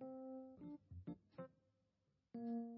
thank you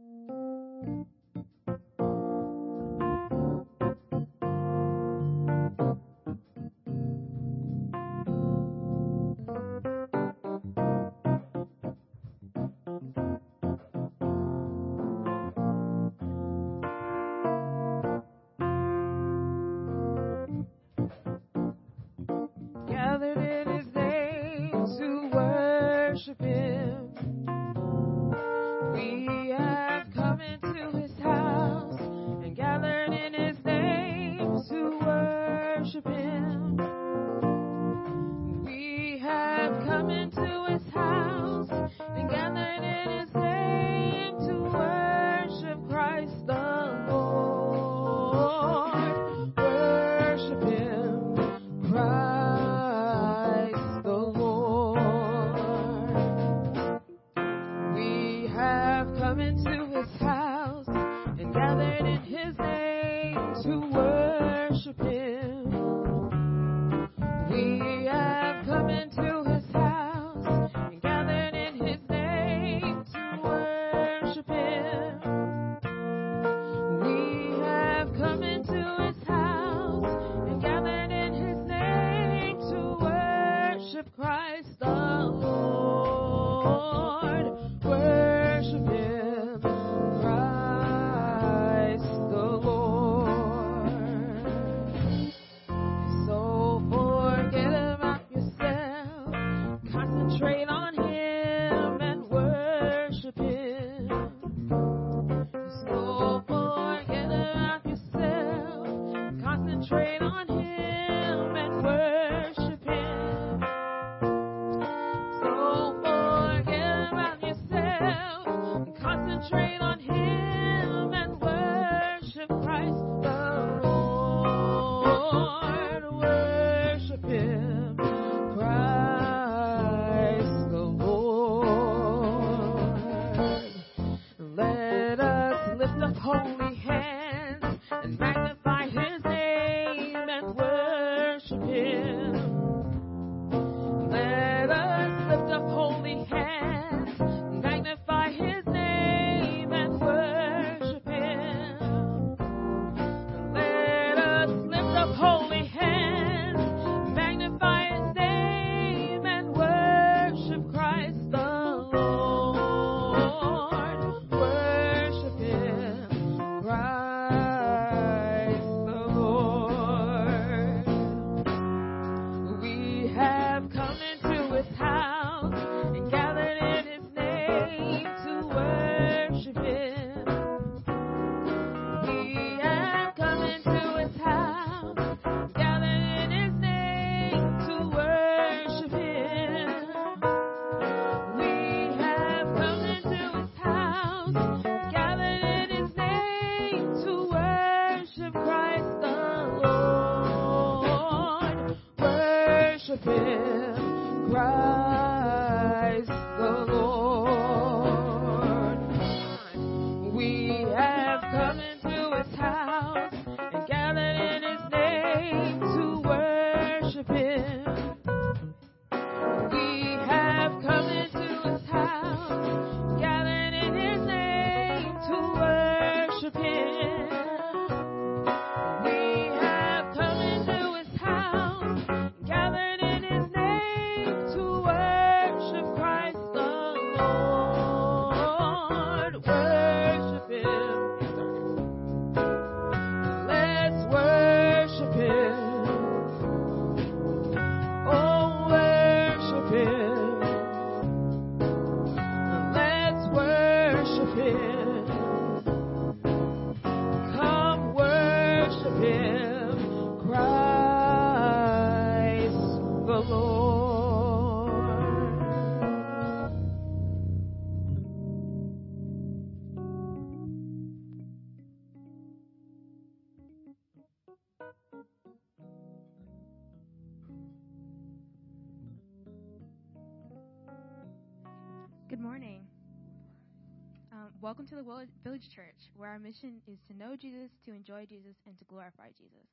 Welcome to the Village Church, where our mission is to know Jesus, to enjoy Jesus, and to glorify Jesus.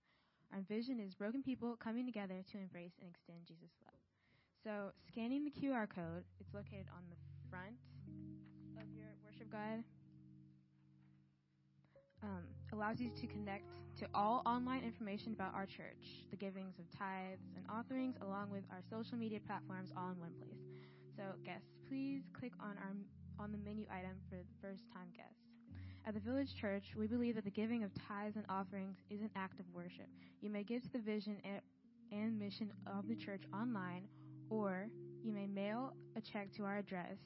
Our vision is broken people coming together to embrace and extend Jesus' love. So, scanning the QR code, it's located on the front of your worship guide, um, allows you to connect to all online information about our church, the givings of tithes and offerings, along with our social media platforms, all in one place. So, guests, please click on our on the menu item for first time guests. At the Village Church, we believe that the giving of tithes and offerings is an act of worship. You may give to the vision and mission of the church online, or you may mail a check to our address,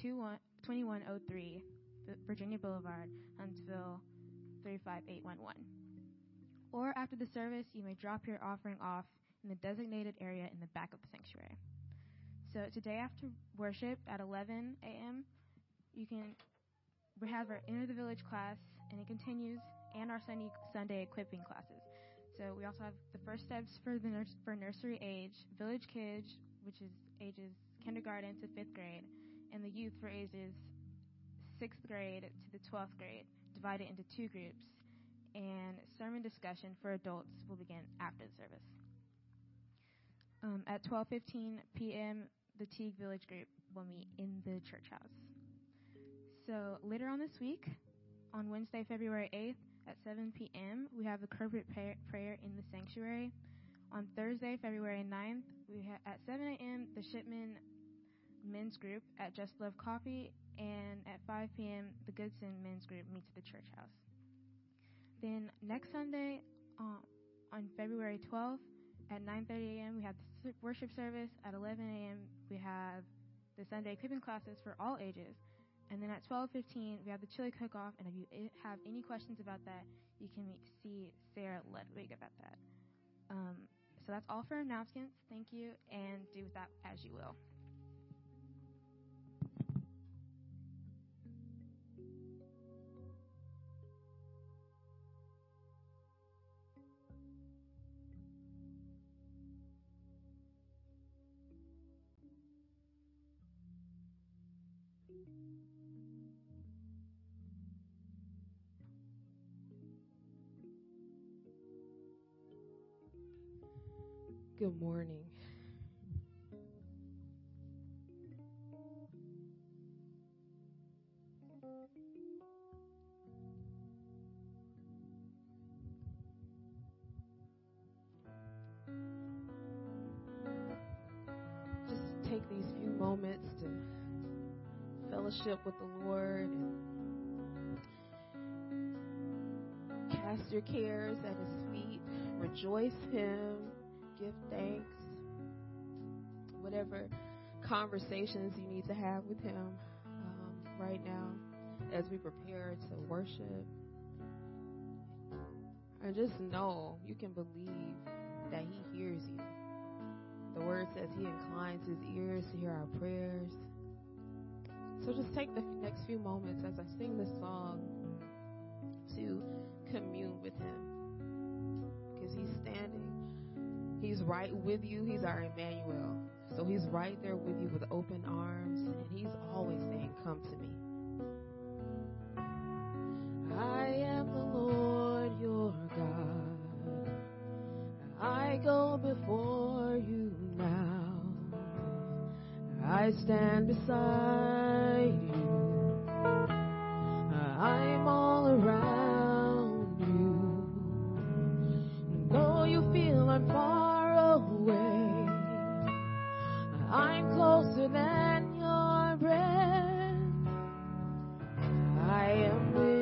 2103 Virginia Boulevard, Huntsville 35811. Or after the service, you may drop your offering off in the designated area in the back of the sanctuary. So today after worship at 11 a.m., you can we have our Enter the Village class, and it continues, and our Sunday Sunday equipping classes. So we also have the first steps for the for nursery age, Village Kids, which is ages kindergarten to fifth grade, and the youth for ages sixth grade to the 12th grade, divided into two groups, and sermon discussion for adults will begin after the service. Um, at 12:15 p.m., the Teague Village group will meet in the church house. So later on this week, on Wednesday, February 8th at 7 p.m., we have the corporate prayer in the sanctuary. On Thursday, February 9th, we ha- at 7 a.m., the Shipman men's group at Just Love Coffee, and at 5 p.m., the Goodson men's group meets at the church house. Then next Sunday, uh, on February 12th, at 9:30 a.m., we have the worship service. At 11 a.m., we have the Sunday equipping classes for all ages. And then at 12:15, we have the chili cook-off. And if you have any questions about that, you can see Sarah Ludwig about that. Um, so that's all for announcements. Thank you, and do with that as you will. Good morning. Just take these few moments to fellowship with the Lord cast your cares at His feet. Rejoice Him give thanks, whatever conversations you need to have with Him um, right now as we prepare to worship. And just know you can believe that He hears you. The Word says He inclines His ears to hear our prayers. So just take the next few moments as I sing this song to commune with Him because He's standing He's right with you. He's our Emmanuel. So he's right there with you with open arms, and he's always saying, Come to me. I am the Lord your God. I go before you now. I stand beside you. I'm all around you. Though you feel I'm far I'm closer than your breath. I am with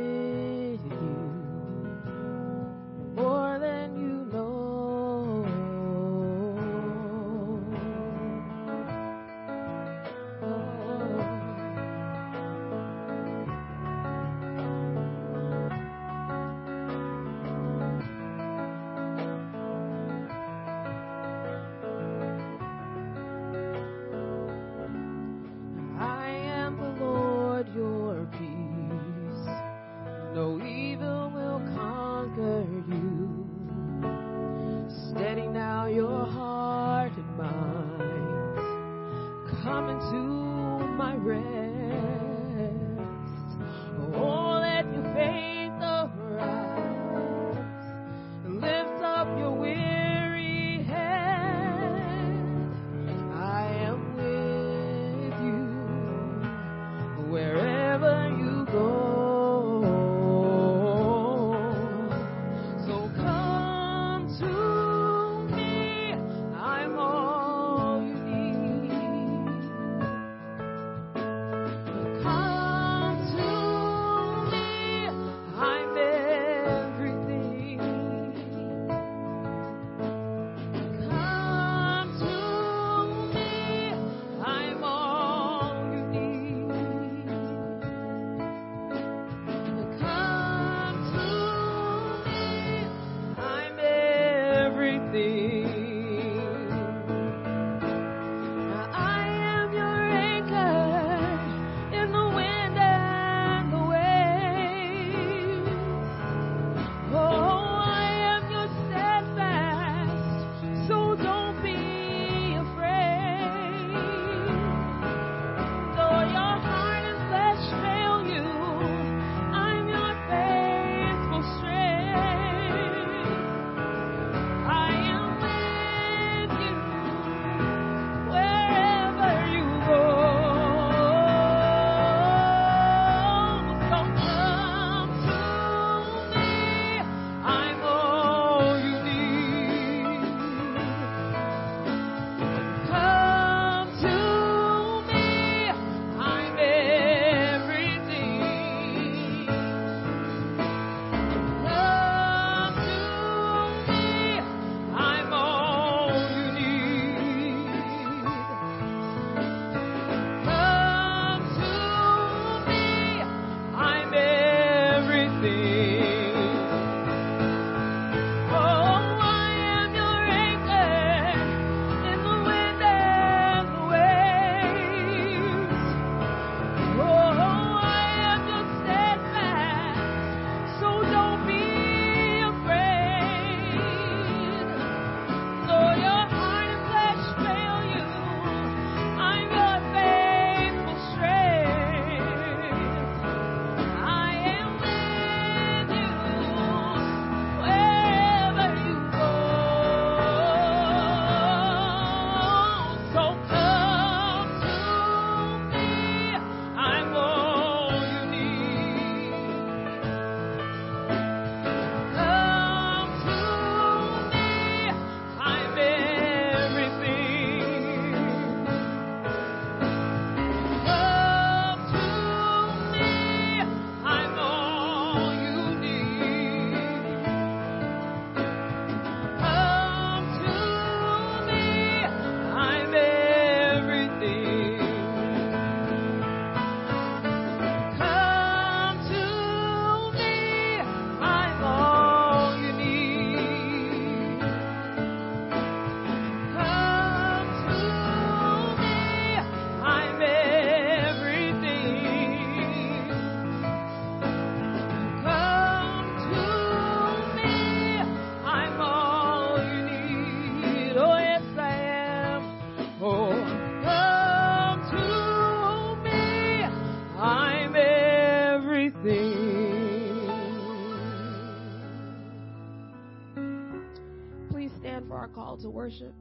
worship?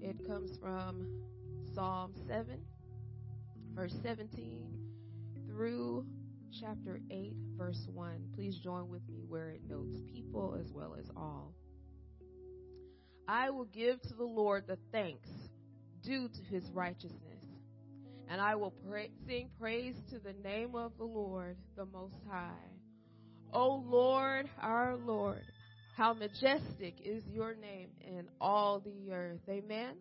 It comes from Psalm 7, verse 17 through chapter 8, verse 1. Please join with me where it notes people as well as all. I will give to the Lord the thanks due to his righteousness, and I will sing praise to the name of the Lord, the Most High. O Lord, our Lord, how majestic is your name in all the earth. Amen.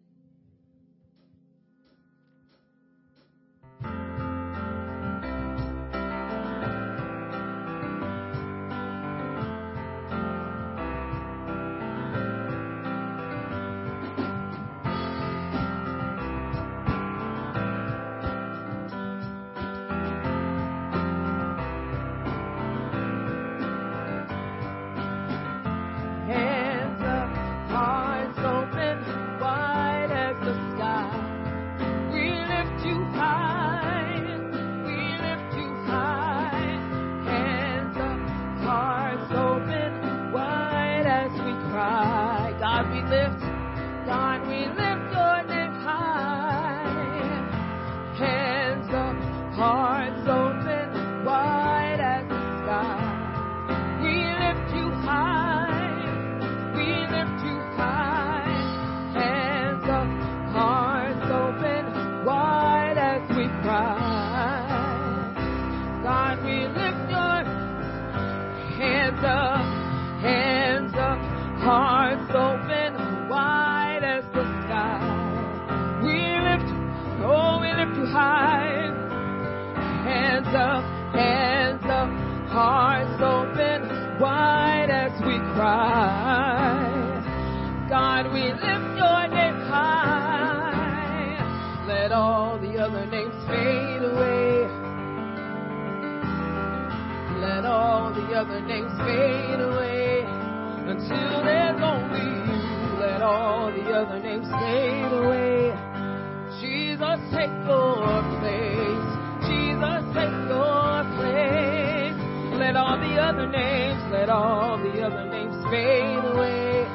other names, let all the other names fade away.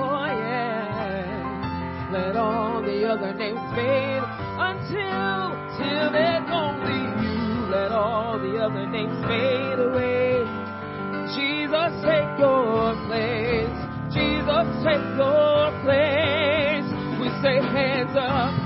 Oh yeah, let all the other names fade until till there's only you. Let all the other names fade away. Jesus, take your place. Jesus, take your place. We say hands up.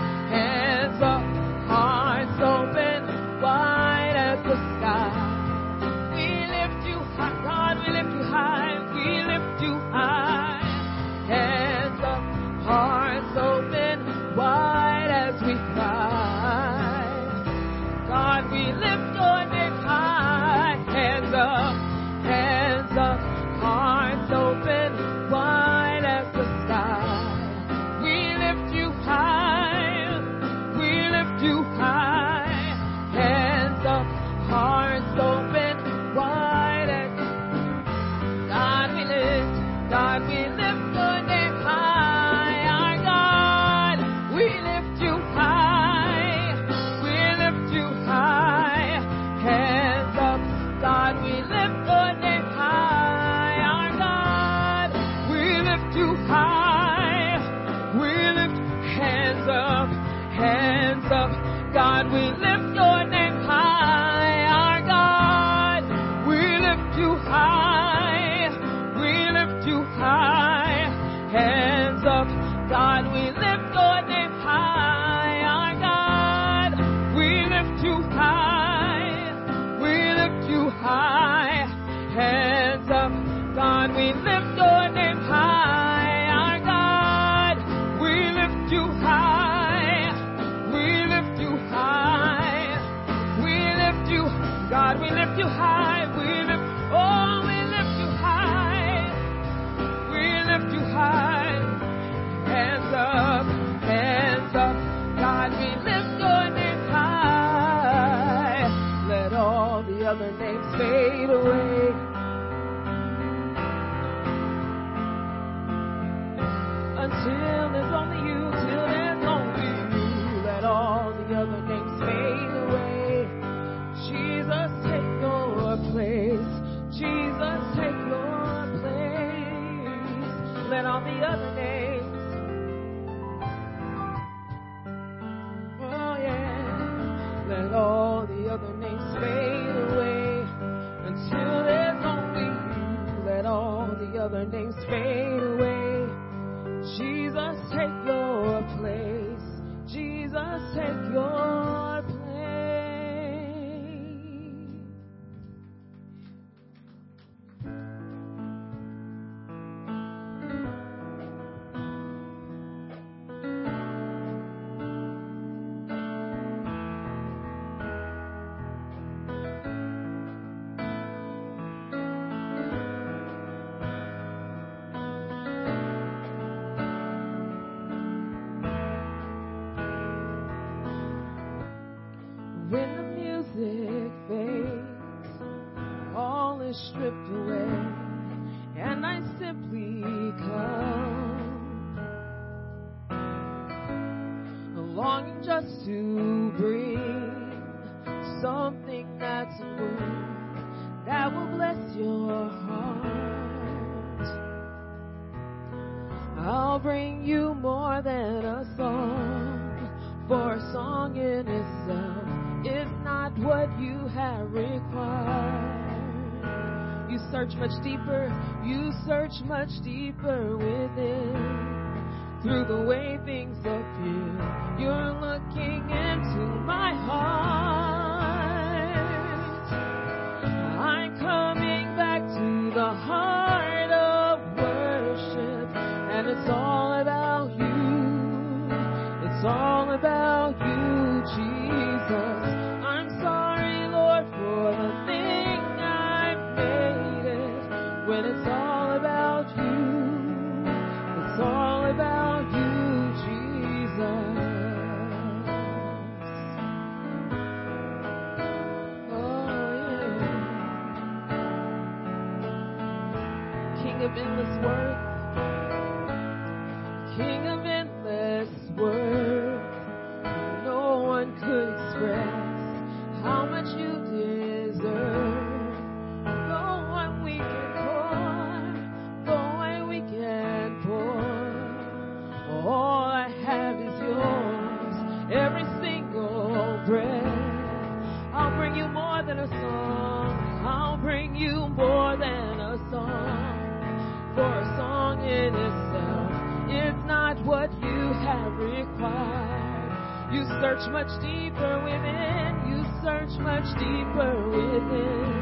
for a song in itself. It's not what you have required. You search much deeper within. You search much deeper within.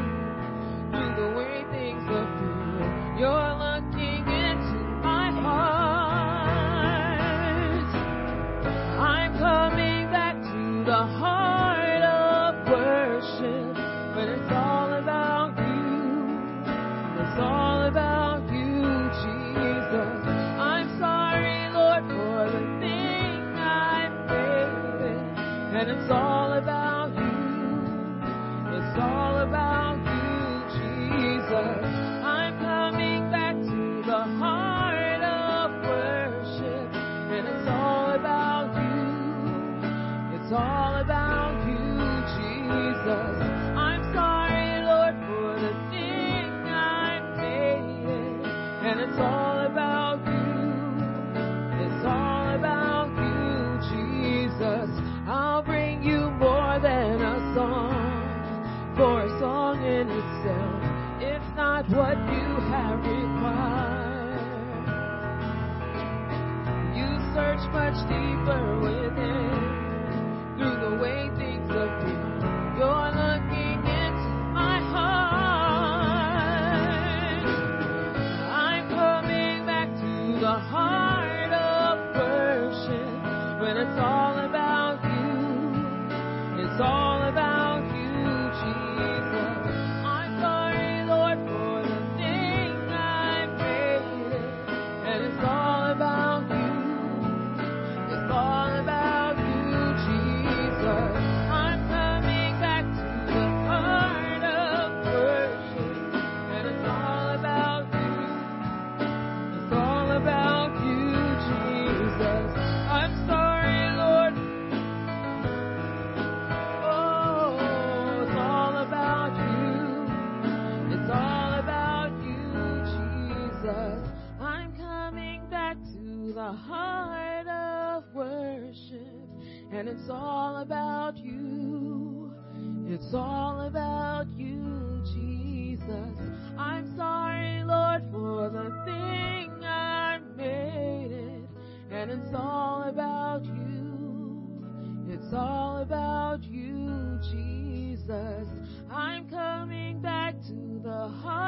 Through the And it's all about you. It's all about you, Jesus. I'm sorry, Lord, for the thing I made it. And it's all about you. It's all about you, Jesus. I'm coming back to the heart.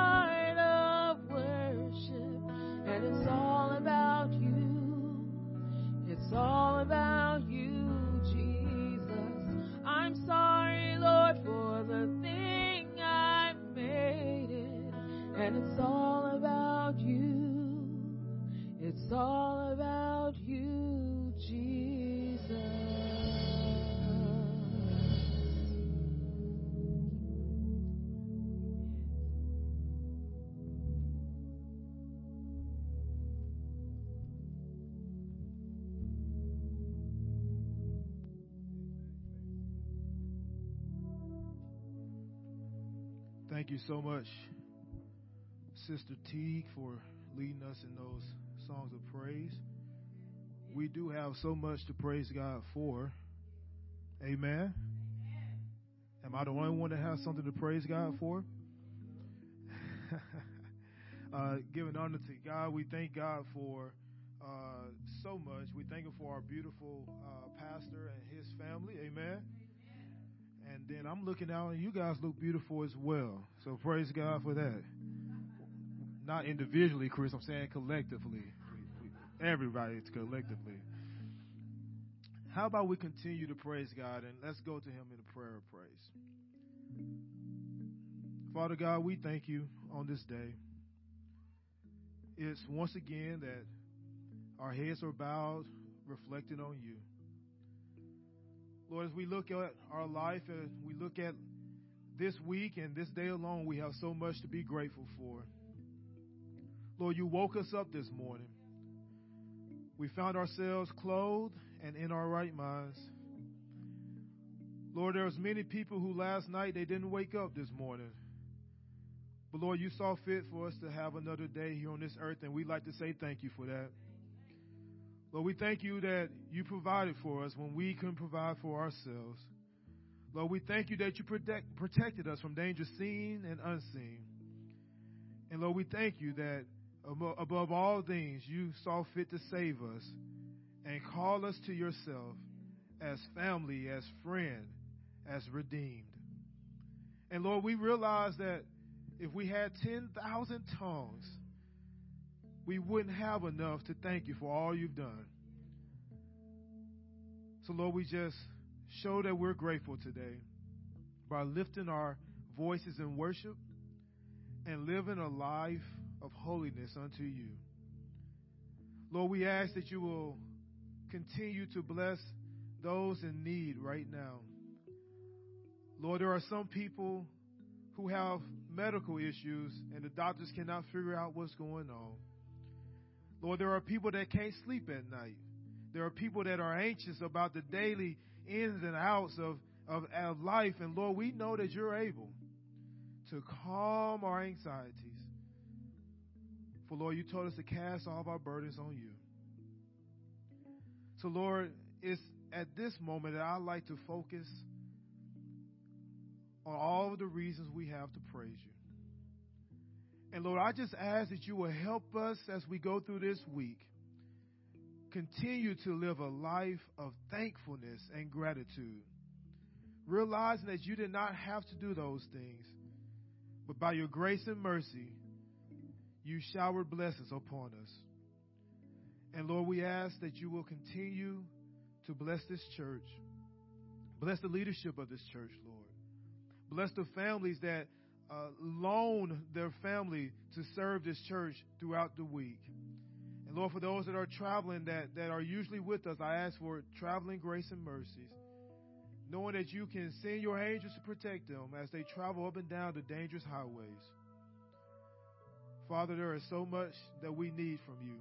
Thank you so much, Sister Teague, for leading us in those songs of praise. We do have so much to praise God for. Amen. Am I the only one that has something to praise God for? uh, giving honor to God, we thank God for uh, so much. We thank Him for our beautiful uh, pastor and his family. Amen. And then I'm looking out, and you guys look beautiful as well. So praise God for that. Not individually, Chris. I'm saying collectively. Everybody, collectively. How about we continue to praise God and let's go to Him in a prayer of praise. Father God, we thank you on this day. It's once again that our heads are bowed, reflecting on you. Lord, as we look at our life and we look at this week and this day alone, we have so much to be grateful for. Lord, you woke us up this morning. We found ourselves clothed and in our right minds. Lord, there was many people who last night they didn't wake up this morning. But Lord, you saw fit for us to have another day here on this earth, and we'd like to say thank you for that. Lord, we thank you that you provided for us when we couldn't provide for ourselves. Lord, we thank you that you protect, protected us from danger seen and unseen. And Lord, we thank you that above all things, you saw fit to save us and call us to yourself as family, as friend, as redeemed. And Lord, we realize that if we had 10,000 tongues, we wouldn't have enough to thank you for all you've done. So, Lord, we just show that we're grateful today by lifting our voices in worship and living a life of holiness unto you. Lord, we ask that you will continue to bless those in need right now. Lord, there are some people who have medical issues and the doctors cannot figure out what's going on. Lord, there are people that can't sleep at night. There are people that are anxious about the daily ins and outs of, of, of life. And Lord, we know that you're able to calm our anxieties. For Lord, you told us to cast all of our burdens on you. So, Lord, it's at this moment that I'd like to focus on all of the reasons we have to praise you. And Lord, I just ask that you will help us as we go through this week. Continue to live a life of thankfulness and gratitude. Realizing that you did not have to do those things, but by your grace and mercy, you showered blessings upon us. And Lord, we ask that you will continue to bless this church. Bless the leadership of this church, Lord. Bless the families that uh, loan their family to serve this church throughout the week. And Lord, for those that are traveling that, that are usually with us, I ask for traveling grace and mercies, knowing that you can send your angels to protect them as they travel up and down the dangerous highways. Father, there is so much that we need from you.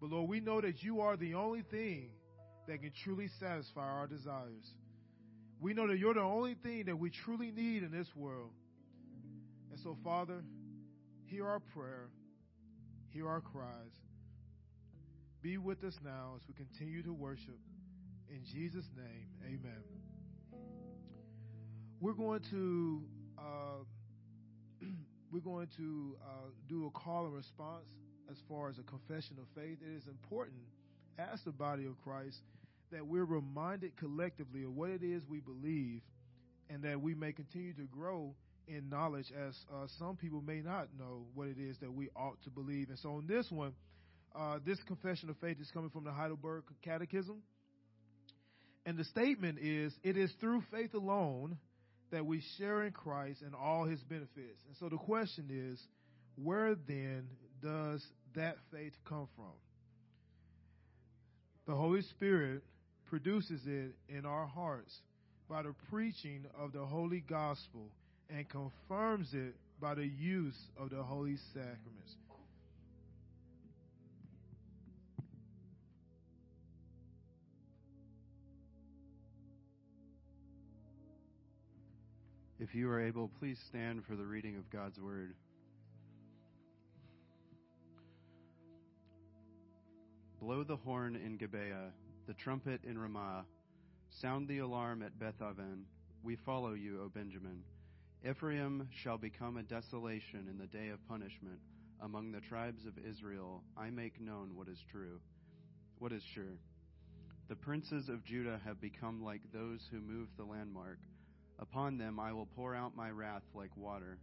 But Lord, we know that you are the only thing that can truly satisfy our desires. We know that you're the only thing that we truly need in this world. And so, Father, hear our prayer, hear our cries. Be with us now as we continue to worship. In Jesus' name, amen. We're going to uh, we're going to uh, do a call and response as far as a confession of faith. It is important as the body of Christ, that we're reminded collectively of what it is we believe and that we may continue to grow in knowledge as uh, some people may not know what it is that we ought to believe. And so on this one, uh, this confession of faith is coming from the Heidelberg Catechism. And the statement is, it is through faith alone that we share in Christ and all his benefits. And so the question is, where then does that faith come from? The Holy Spirit produces it in our hearts by the preaching of the Holy Gospel and confirms it by the use of the Holy Sacraments. If you are able, please stand for the reading of God's Word. Blow the horn in Gibeah, the trumpet in Ramah. Sound the alarm at Bethaven. We follow you, O Benjamin. Ephraim shall become a desolation in the day of punishment. Among the tribes of Israel, I make known what is true, what is sure. The princes of Judah have become like those who move the landmark. Upon them I will pour out my wrath like water.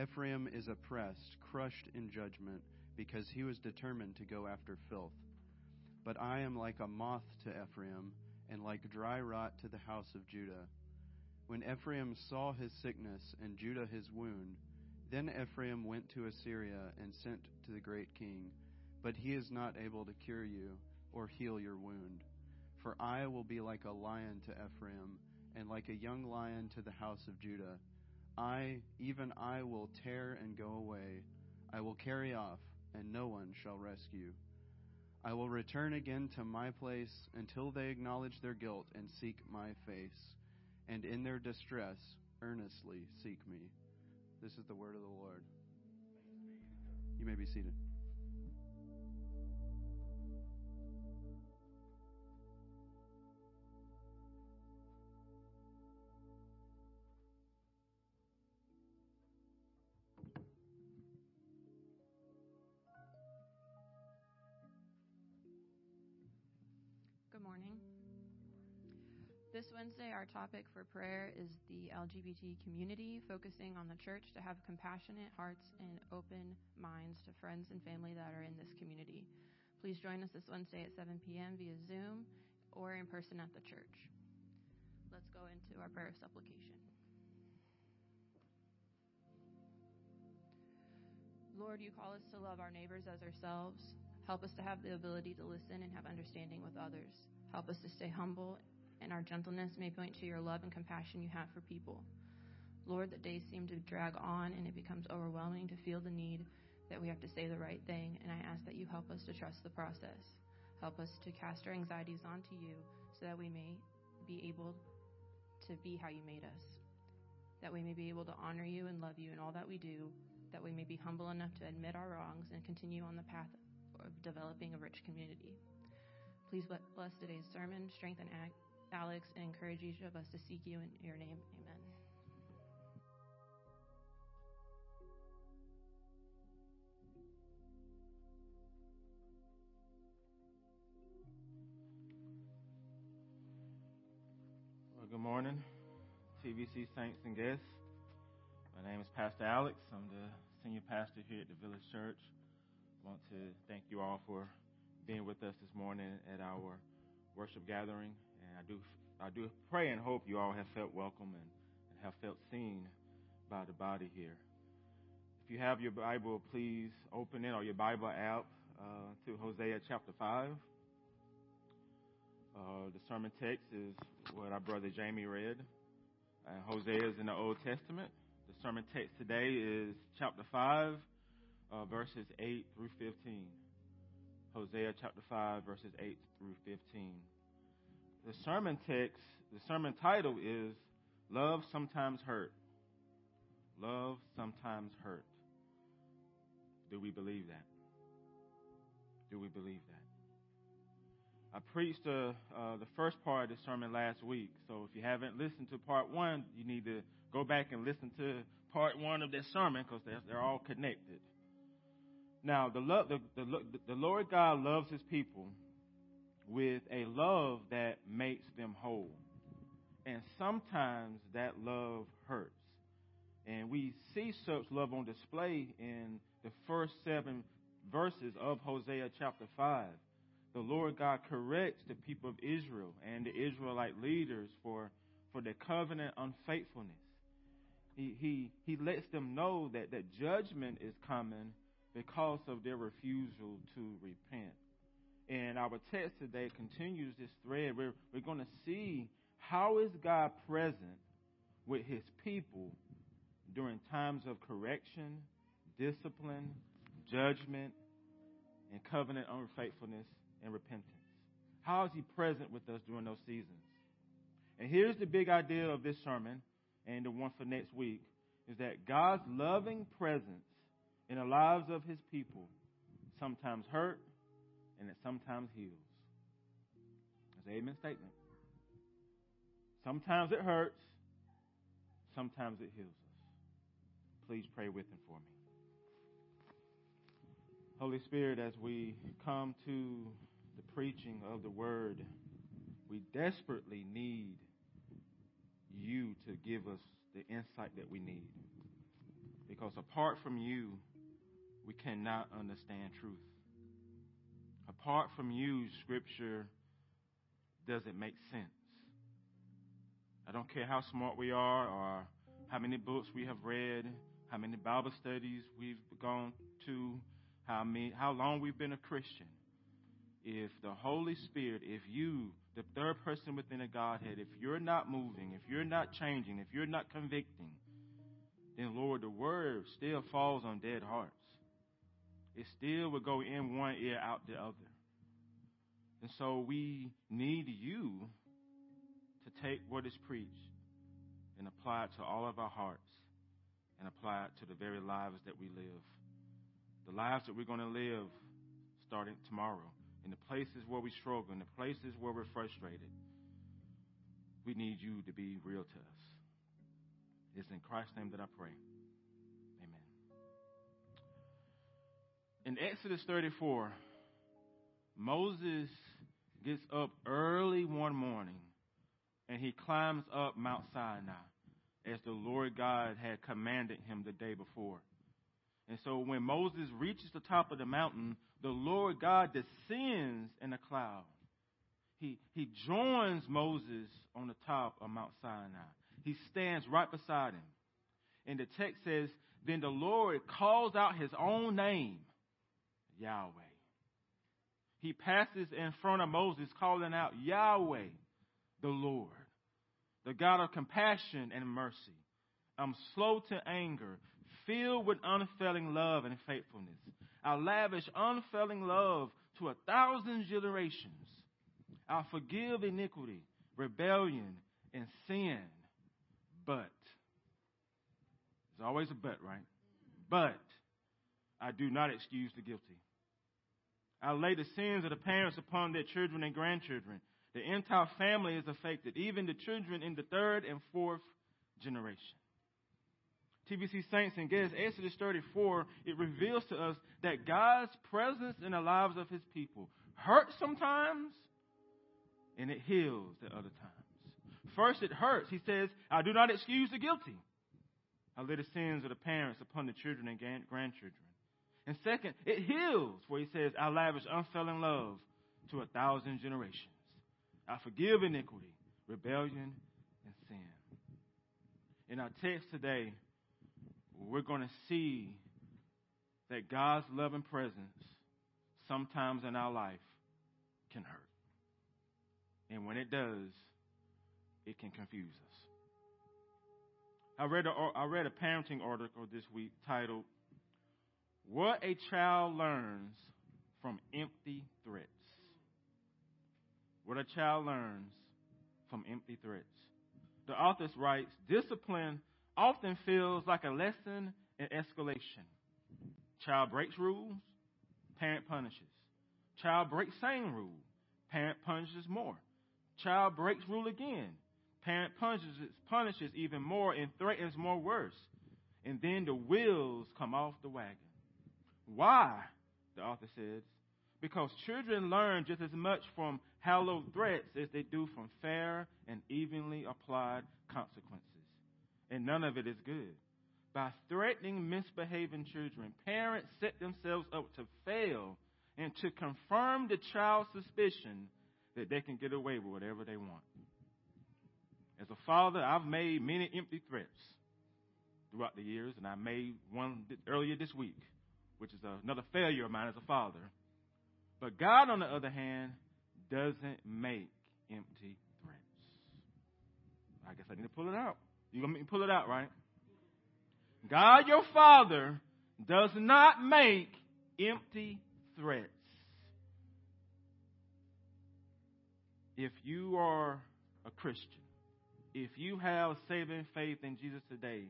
Ephraim is oppressed, crushed in judgment, because he was determined to go after filth. But I am like a moth to Ephraim, and like dry rot to the house of Judah. When Ephraim saw his sickness, and Judah his wound, then Ephraim went to Assyria and sent to the great king. But he is not able to cure you or heal your wound. For I will be like a lion to Ephraim and like a young lion to the house of Judah. I, even I, will tear and go away. I will carry off, and no one shall rescue. I will return again to my place until they acknowledge their guilt and seek my face, and in their distress earnestly seek me. This is the word of the Lord. You may be seated. This Wednesday, our topic for prayer is the LGBT community, focusing on the church to have compassionate hearts and open minds to friends and family that are in this community. Please join us this Wednesday at 7 p.m. via Zoom or in person at the church. Let's go into our prayer of supplication. Lord, you call us to love our neighbors as ourselves. Help us to have the ability to listen and have understanding with others. Help us to stay humble and our gentleness may point to your love and compassion you have for people. Lord, the days seem to drag on and it becomes overwhelming to feel the need that we have to say the right thing, and I ask that you help us to trust the process. Help us to cast our anxieties onto you so that we may be able to be how you made us. That we may be able to honor you and love you in all that we do. That we may be humble enough to admit our wrongs and continue on the path of developing a rich community. Please bless today's sermon, strengthen Alex, and encourage each of us to seek you in your name. Amen. Well, good morning, TVC saints and guests. My name is Pastor Alex. I'm the senior pastor here at the Village Church. I want to thank you all for being with us this morning at our worship gathering I do, I do pray and hope you all have felt welcome and, and have felt seen by the body here. If you have your Bible, please open it or your Bible app uh, to Hosea chapter 5. Uh, the sermon text is what our brother Jamie read. Hosea is in the Old Testament. The sermon text today is chapter 5, uh, verses 8 through 15. Hosea chapter 5, verses 8 through 15 the sermon text, the sermon title is Love Sometimes Hurt. Love Sometimes Hurt. Do we believe that? Do we believe that? I preached uh, uh, the first part of the sermon last week, so if you haven't listened to part one, you need to go back and listen to part one of this sermon because they're, they're all connected. Now, the, the, the, the Lord God loves his people with a love that makes them whole. And sometimes that love hurts. And we see such love on display in the first seven verses of Hosea chapter 5. The Lord God corrects the people of Israel and the Israelite leaders for, for their covenant unfaithfulness. He, he, he lets them know that, that judgment is coming because of their refusal to repent. And our text today continues this thread. We're, we're going to see how is God present with his people during times of correction, discipline, judgment, and covenant unfaithfulness and repentance. How is he present with us during those seasons? And here's the big idea of this sermon and the one for next week is that God's loving presence in the lives of his people sometimes hurt and it sometimes heals. That's an amen statement. Sometimes it hurts, sometimes it heals us. Please pray with and for me. Holy Spirit, as we come to the preaching of the word, we desperately need you to give us the insight that we need. Because apart from you, we cannot understand truth. Apart from you, Scripture doesn't make sense. I don't care how smart we are or how many books we have read, how many Bible studies we've gone to, how, many, how long we've been a Christian. If the Holy Spirit, if you, the third person within a Godhead, if you're not moving, if you're not changing, if you're not convicting, then Lord, the word still falls on dead hearts. It still will go in one ear, out the other. And so we need you to take what is preached and apply it to all of our hearts and apply it to the very lives that we live. The lives that we're going to live starting tomorrow, in the places where we struggle, in the places where we're frustrated. We need you to be real to us. It's in Christ's name that I pray. In Exodus 34, Moses gets up early one morning and he climbs up Mount Sinai as the Lord God had commanded him the day before. And so when Moses reaches the top of the mountain, the Lord God descends in a cloud. He, he joins Moses on the top of Mount Sinai. He stands right beside him. And the text says, Then the Lord calls out his own name, Yahweh. He passes in front of Moses, calling out, Yahweh, the Lord, the God of compassion and mercy. I'm slow to anger, filled with unfailing love and faithfulness. I lavish unfailing love to a thousand generations. I'll forgive iniquity, rebellion, and sin. But, there's always a but, right? But, I do not excuse the guilty. I lay the sins of the parents upon their children and grandchildren. The entire family is affected, even the children in the third and fourth generation. TVC Saints and guests, Exodus 34, it reveals to us that God's presence in the lives of his people hurts sometimes and it heals at other times. First, it hurts. He says, I do not excuse the guilty. I lay the sins of the parents upon the children and grandchildren. And second, it heals, where he says, I lavish unfailing love to a thousand generations. I forgive iniquity, rebellion, and sin. In our text today, we're going to see that God's love and presence sometimes in our life can hurt. And when it does, it can confuse us. I read a, I read a parenting article this week titled what a child learns from empty threats. What a child learns from empty threats. The author writes Discipline often feels like a lesson in escalation. Child breaks rules, parent punishes. Child breaks same rule, parent punishes more. Child breaks rule again, parent punishes, punishes even more and threatens more worse. And then the wheels come off the wagon. Why? The author says, because children learn just as much from hallowed threats as they do from fair and evenly applied consequences. And none of it is good. By threatening misbehaving children, parents set themselves up to fail and to confirm the child's suspicion that they can get away with whatever they want. As a father, I've made many empty threats throughout the years, and I made one earlier this week, which is another failure of mine as a father. But God, on the other hand, doesn't make empty threats. I guess I need to pull it out. You're gonna make me pull it out, right? God, your Father, does not make empty threats. If you are a Christian, if you have saving faith in Jesus today,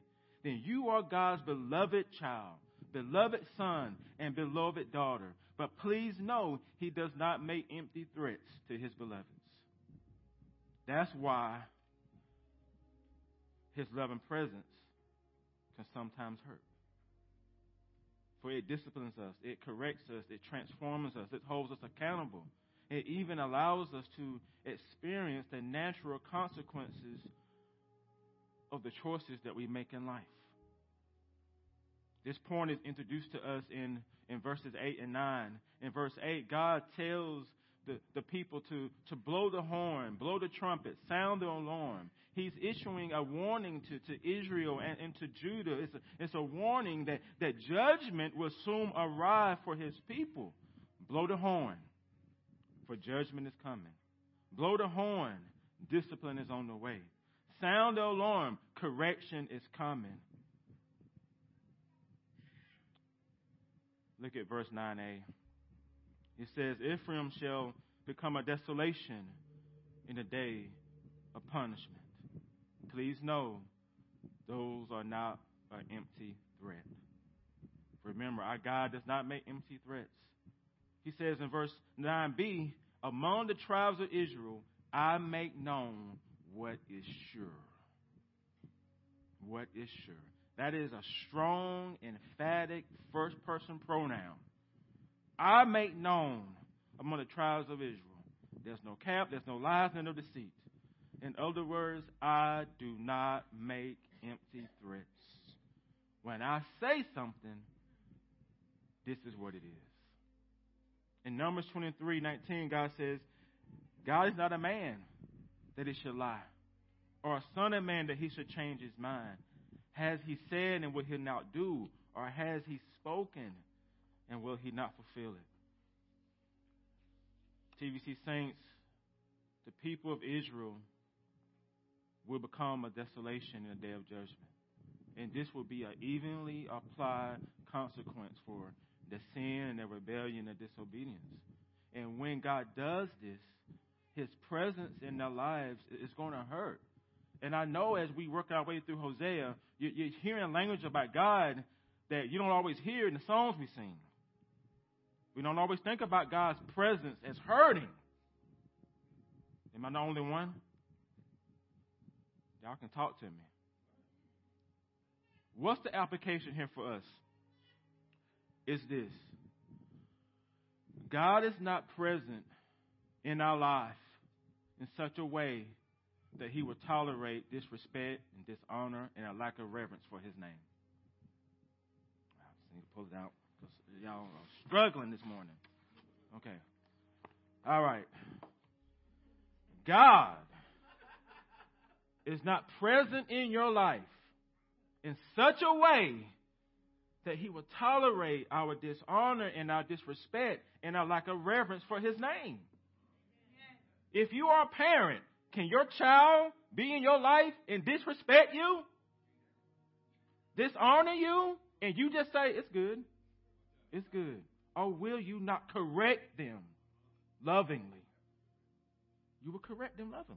then you are God's beloved child, beloved son, and beloved daughter. But please know, He does not make empty threats to His beloveds. That's why His loving presence can sometimes hurt. For it disciplines us, it corrects us, it transforms us, it holds us accountable. It even allows us to experience the natural consequences of the choices that we make in life. This point is introduced to us in, in verses 8 and 9. In verse 8, God tells the, the people to, to blow the horn, blow the trumpet, sound the alarm. He's issuing a warning to, to Israel and, and to Judah. It's a, it's a warning that, that judgment will soon arrive for his people. Blow the horn, for judgment is coming. Blow the horn, discipline is on the way. Sound the alarm, correction is coming. Look at verse 9a. It says, Ephraim shall become a desolation in the day of punishment. Please know, those are not an empty threat. Remember, our God does not make empty threats. He says in verse 9b, Among the tribes of Israel, I make known what is sure. What is sure? That is a strong, emphatic first person pronoun. I make known among the tribes of Israel. There's no cap, there's no lies, and no deceit. In other words, I do not make empty threats. When I say something, this is what it is. In Numbers 23 19, God says, God is not a man that he should lie, or a son of man that he should change his mind. Has he said and will he not do? Or has he spoken and will he not fulfill it? TVC Saints, the people of Israel will become a desolation in the day of judgment. And this will be an evenly applied consequence for the sin and the rebellion and disobedience. And when God does this, his presence in their lives is going to hurt. And I know as we work our way through Hosea, you're hearing language about God that you don't always hear in the songs we sing. We don't always think about God's presence as hurting. Am I the only one? Y'all can talk to me. What's the application here for us? Is this God is not present in our life in such a way that he will tolerate disrespect and dishonor and a lack of reverence for his name. I just need to pull it out because y'all are struggling this morning. Okay. All right. God is not present in your life in such a way that he will tolerate our dishonor and our disrespect and our lack of reverence for his name. If you are a parent can your child be in your life and disrespect you? Dishonor you? And you just say, it's good. It's good. Or will you not correct them lovingly? You will correct them lovingly.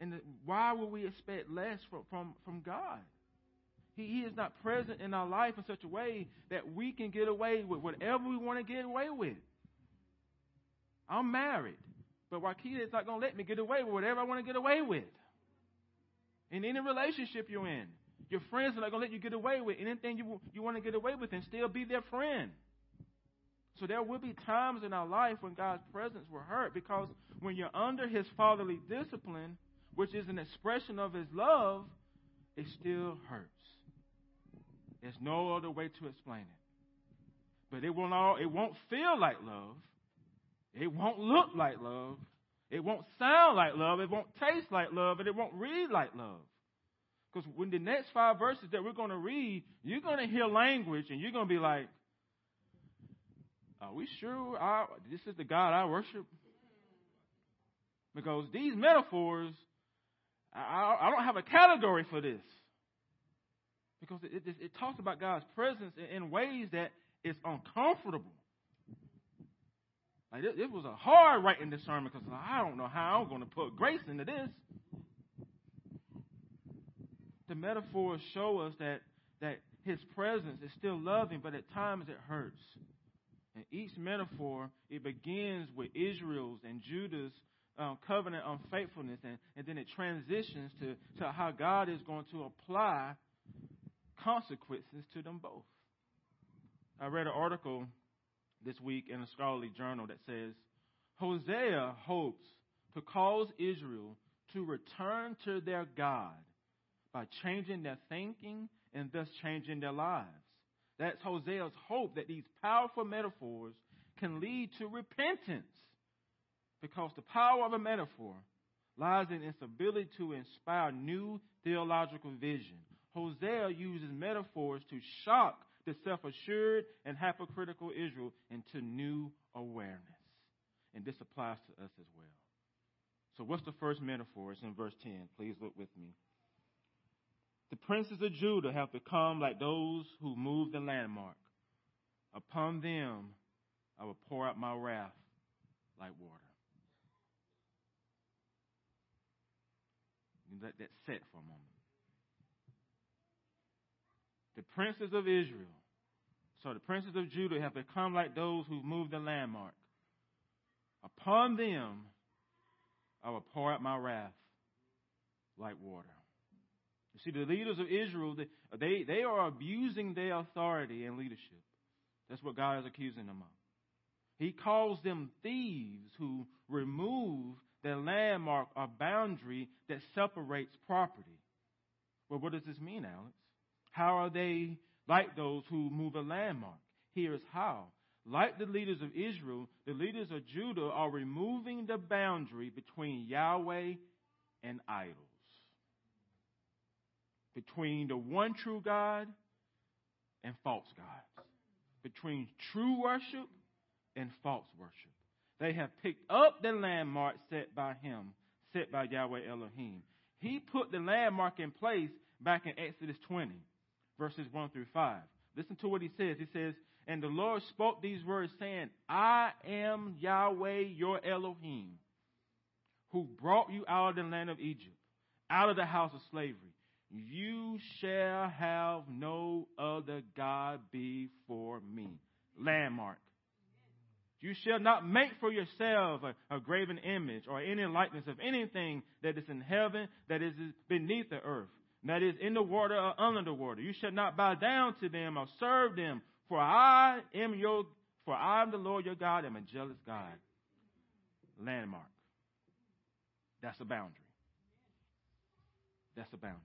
And why would we expect less from, from, from God? He, he is not present in our life in such a way that we can get away with whatever we want to get away with. I'm married. But Wakita is not going to let me get away with whatever I want to get away with. In any relationship you're in, your friends are not going to let you get away with anything you, you want to get away with and still be their friend. So there will be times in our life when God's presence will hurt because when you're under his fatherly discipline, which is an expression of his love, it still hurts. There's no other way to explain it. But it won't all, it won't feel like love. It won't look like love. It won't sound like love. It won't taste like love. And it won't read like love. Because when the next five verses that we're going to read, you're going to hear language and you're going to be like, are we sure I, this is the God I worship? Because these metaphors, I, I don't have a category for this. Because it, it, it talks about God's presence in, in ways that is uncomfortable. Like, it, was a hard writing this sermon because I don't know how I'm going to put grace into this. The metaphors show us that, that his presence is still loving, but at times it hurts. And each metaphor, it begins with Israel's and Judah's um, covenant unfaithfulness, and, and then it transitions to, to how God is going to apply consequences to them both. I read an article this week in a scholarly journal that says Hosea hopes to cause Israel to return to their God by changing their thinking and thus changing their lives. That's Hosea's hope that these powerful metaphors can lead to repentance because the power of a metaphor lies in its ability to inspire new theological vision. Hosea uses metaphors to shock the self assured and hypocritical Israel into new awareness. And this applies to us as well. So, what's the first metaphor? It's in verse 10. Please look with me. The princes of Judah have become like those who move the landmark. Upon them I will pour out my wrath like water. let that set for a moment. The princes of Israel, so the princes of Judah have become like those who moved the landmark. Upon them I will pour out my wrath like water. You see, the leaders of Israel, they, they are abusing their authority and leadership. That's what God is accusing them of. He calls them thieves who remove the landmark or boundary that separates property. Well, what does this mean, Alex? How are they like those who move a landmark? Here's how. Like the leaders of Israel, the leaders of Judah are removing the boundary between Yahweh and idols. Between the one true God and false gods. Between true worship and false worship. They have picked up the landmark set by him, set by Yahweh Elohim. He put the landmark in place back in Exodus 20, verses 1 through 5. Listen to what he says. He says, And the Lord spoke these words, saying, I am Yahweh your Elohim, who brought you out of the land of Egypt, out of the house of slavery. You shall have no other God before me. Landmark. You shall not make for yourself a, a, graven image or any likeness of anything that is in heaven, that is beneath the earth, that is in the water or under the water. You shall not bow down to them or serve them, for I am your, for I am the Lord your God, am a jealous God. Landmark. That's a boundary. That's a boundary.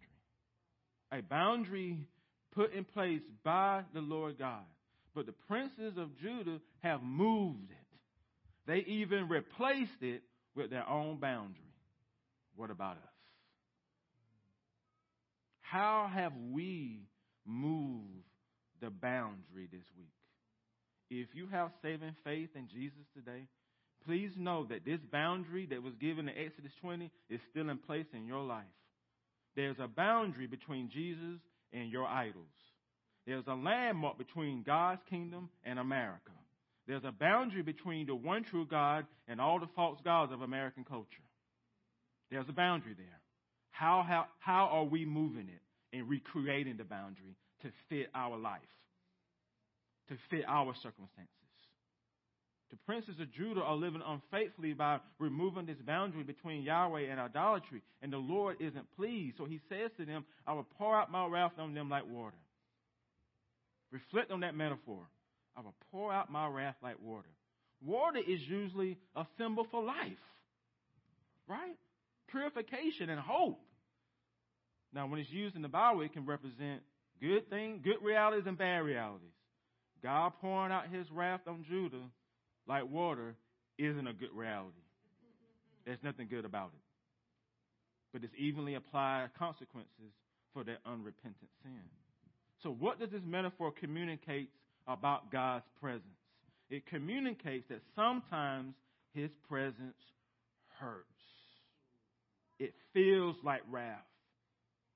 A boundary put in place by the Lord God but the princes of Judah have moved it. They even replaced it with their own boundary. What about us? How have we moved the boundary this week? If you have saving faith in Jesus today, please know that this boundary that was given in Exodus 20 is still in place in your life. There's a boundary between Jesus and your idols. There's a landmark between God's kingdom and America. There's a boundary between the one true God and all the false gods of American culture. There's a boundary there. How, how, how are we moving it and recreating the boundary to fit our life, to fit our circumstances? The princes of Judah are living unfaithfully by removing this boundary between Yahweh and idolatry, and the Lord isn't pleased. So he says to them, I will pour out my wrath on them like water. Reflect on that metaphor. I will pour out my wrath like water. Water is usually a symbol for life, right? Purification and hope. Now, when it's used in the Bible, it can represent good things, good realities, and bad realities. God pouring out his wrath on Judah like water isn't a good reality. There's nothing good about it. But it's evenly applied consequences for their unrepentant sin. So, what does this metaphor communicate about God's presence? It communicates that sometimes his presence hurts. It feels like wrath.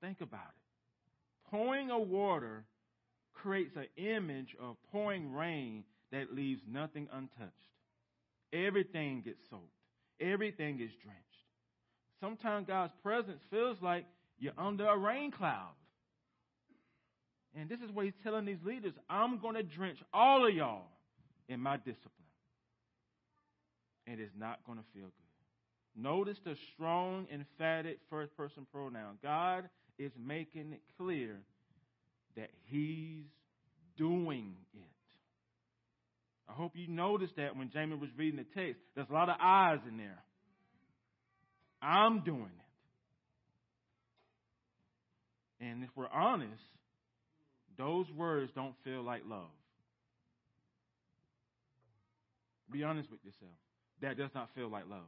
Think about it. Pouring a water creates an image of pouring rain that leaves nothing untouched. Everything gets soaked. Everything is drenched. Sometimes God's presence feels like you're under a rain cloud. And this is what he's telling these leaders I'm going to drench all of y'all in my discipline. And it's not going to feel good. Notice the strong, emphatic first person pronoun. God is making it clear that he's doing it. I hope you noticed that when Jamie was reading the text. There's a lot of eyes in there. I'm doing it. And if we're honest, those words don't feel like love. Be honest with yourself. That does not feel like love.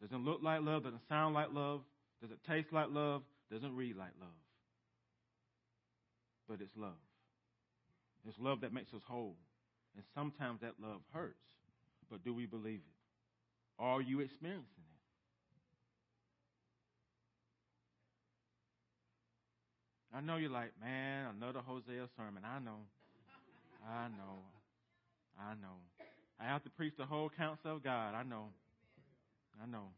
Doesn't look like love, doesn't sound like love, doesn't taste like love, doesn't read like love. But it's love. It's love that makes us whole. And sometimes that love hurts. But do we believe it? Are you experiencing it? I know you're like, man, another Hosea sermon. I know. I know. I know. I have to preach the whole counsel of God. I know. I know.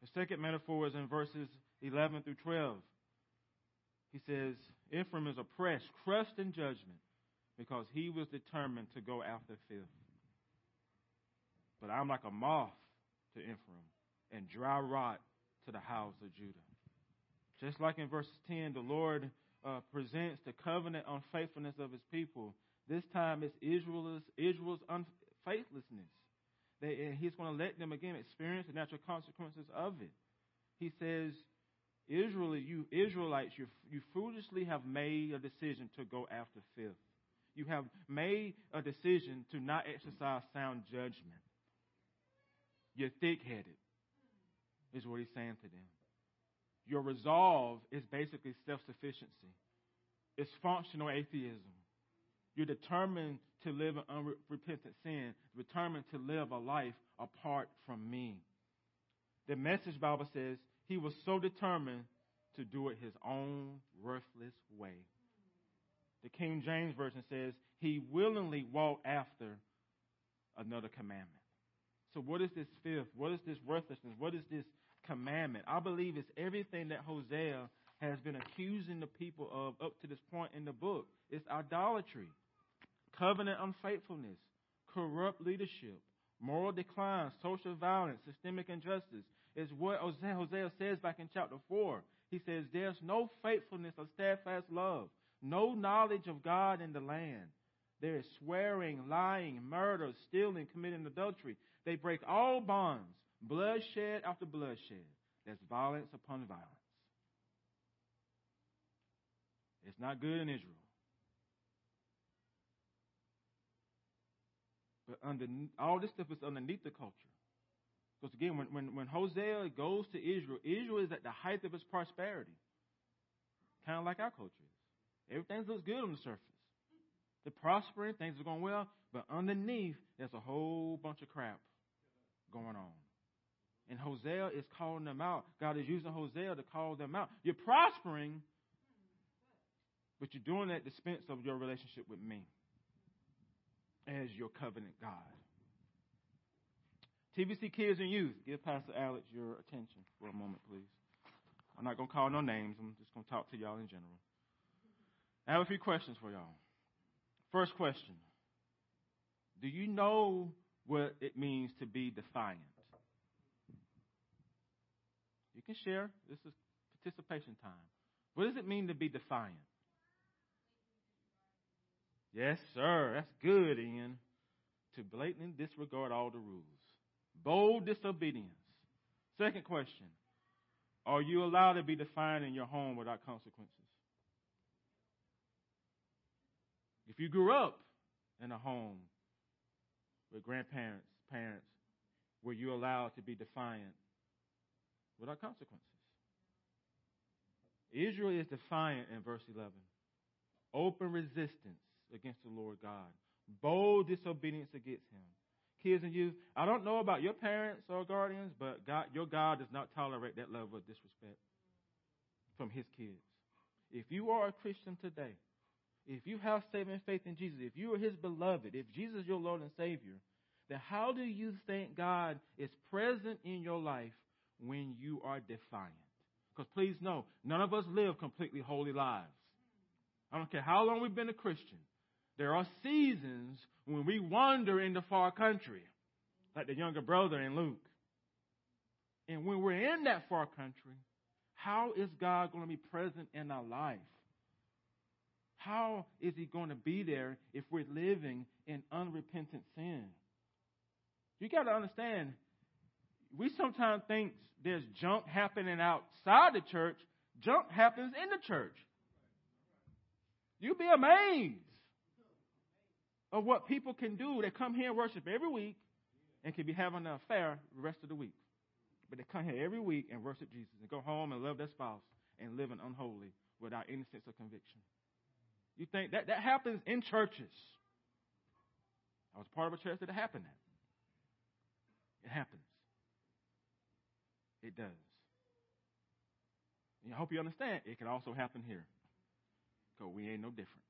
The second metaphor is in verses 11 through 12. He says, Ephraim is oppressed, crushed in judgment, because he was determined to go after filth. But I'm like a moth to Ephraim and dry rot to the house of Judah. Just like in verse 10, the Lord uh, presents the covenant unfaithfulness of his people. This time it's Israel's, Israel's unfaithlessness. They, and he's going to let them again experience the natural consequences of it. He says, Israel, you Israelites, you, you foolishly have made a decision to go after filth. You have made a decision to not exercise sound judgment. You're thick headed, is what he's saying to them. Your resolve is basically self sufficiency, it's functional atheism. You're determined to live in unrepentant sin, determined to live a life apart from me. The message Bible says he was so determined to do it his own worthless way. The King James Version says he willingly walked after another commandment. So, what is this fifth? What is this worthlessness? What is this commandment? I believe it's everything that Hosea has been accusing the people of up to this point in the book. It's idolatry, covenant unfaithfulness, corrupt leadership, moral decline, social violence, systemic injustice. Is what Hosea says back in chapter 4. He says, There's no faithfulness or steadfast love, no knowledge of God in the land. There is swearing, lying, murder, stealing, committing adultery. They break all bonds, bloodshed after bloodshed. There's violence upon violence. It's not good in Israel. But under, all this stuff is underneath the culture. Because again, when, when, when Hosea goes to Israel, Israel is at the height of its prosperity. Kind of like our culture is. Everything looks good on the surface. They're prospering, things are going well, but underneath, there's a whole bunch of crap going on. And Hosea is calling them out. God is using Hosea to call them out. You're prospering, but you're doing that at the expense of your relationship with me as your covenant God. TVC Kids and Youth, give Pastor Alex your attention for a moment, please. I'm not going to call no names. I'm just going to talk to y'all in general. I have a few questions for y'all. First question Do you know what it means to be defiant? You can share. This is participation time. What does it mean to be defiant? Yes, sir. That's good, Ian. To blatantly disregard all the rules. Bold disobedience. Second question Are you allowed to be defined in your home without consequences? If you grew up in a home with grandparents, parents, were you allowed to be defiant without consequences? Israel is defiant in verse 11. Open resistance against the Lord God. Bold disobedience against him. Kids and youth, I don't know about your parents or guardians, but God, your God does not tolerate that level of disrespect from his kids. If you are a Christian today, if you have saving faith in Jesus, if you are his beloved, if Jesus is your Lord and Savior, then how do you think God is present in your life when you are defiant? Because please know, none of us live completely holy lives. I don't care how long we've been a Christian. There are seasons when we wander in the far country, like the younger brother in Luke. And when we're in that far country, how is God going to be present in our life? How is He going to be there if we're living in unrepentant sin? You got to understand, we sometimes think there's junk happening outside the church, junk happens in the church. You'd be amazed of what people can do. They come here and worship every week and can be having an affair the rest of the week. But they come here every week and worship Jesus and go home and love their spouse and live an unholy without any sense of conviction. You think that that happens in churches. I was part of a church that it happened that. It happens. It does. And I hope you understand it can also happen here. Because we ain't no different.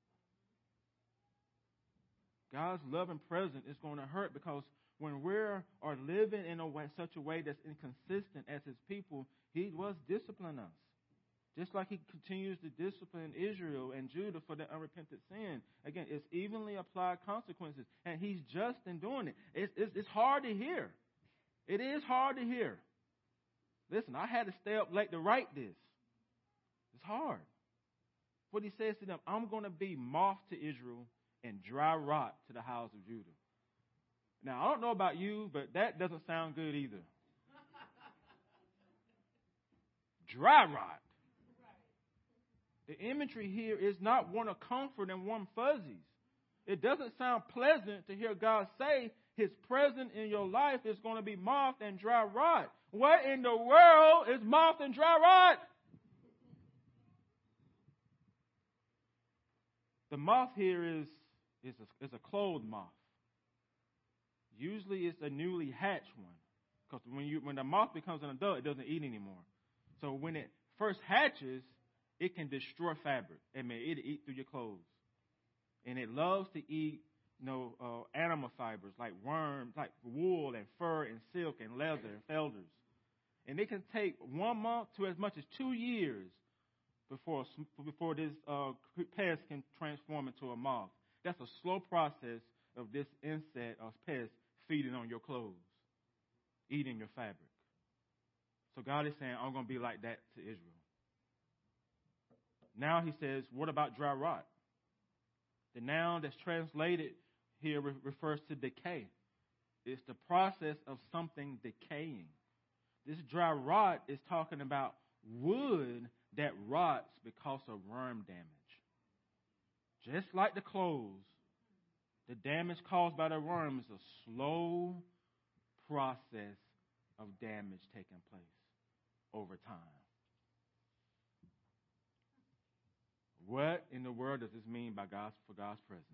God's love and presence is going to hurt because when we are living in a way, such a way that's inconsistent as His people, He was disciplining us. Just like He continues to discipline Israel and Judah for their unrepentant sin. Again, it's evenly applied consequences, and He's just in doing it. It's, it's, it's hard to hear. It is hard to hear. Listen, I had to stay up late to write this. It's hard. What He says to them, I'm going to be moth to Israel and dry rot to the house of Judah. Now, I don't know about you, but that doesn't sound good either. dry rot. The imagery here is not one of comfort and warm fuzzies. It doesn't sound pleasant to hear God say His presence in your life is going to be moth and dry rot. What in the world is moth and dry rot? The moth here is is a, is a clothed moth. Usually it's a newly hatched one. Because when, you, when the moth becomes an adult, it doesn't eat anymore. So when it first hatches, it can destroy fabric. I mean, it'll eat through your clothes. And it loves to eat, you know, uh, animal fibers like worms, like wool and fur and silk and leather and feathers. And it can take one month to as much as two years before before this uh, pest can transform into a moth. That's a slow process of this insect or pest feeding on your clothes, eating your fabric. So God is saying, I'm going to be like that to Israel. Now he says, what about dry rot? The noun that's translated here re- refers to decay. It's the process of something decaying. This dry rot is talking about wood that rots because of worm damage. Just like the clothes, the damage caused by the worm is a slow process of damage taking place over time. What in the world does this mean by God's for God's presence?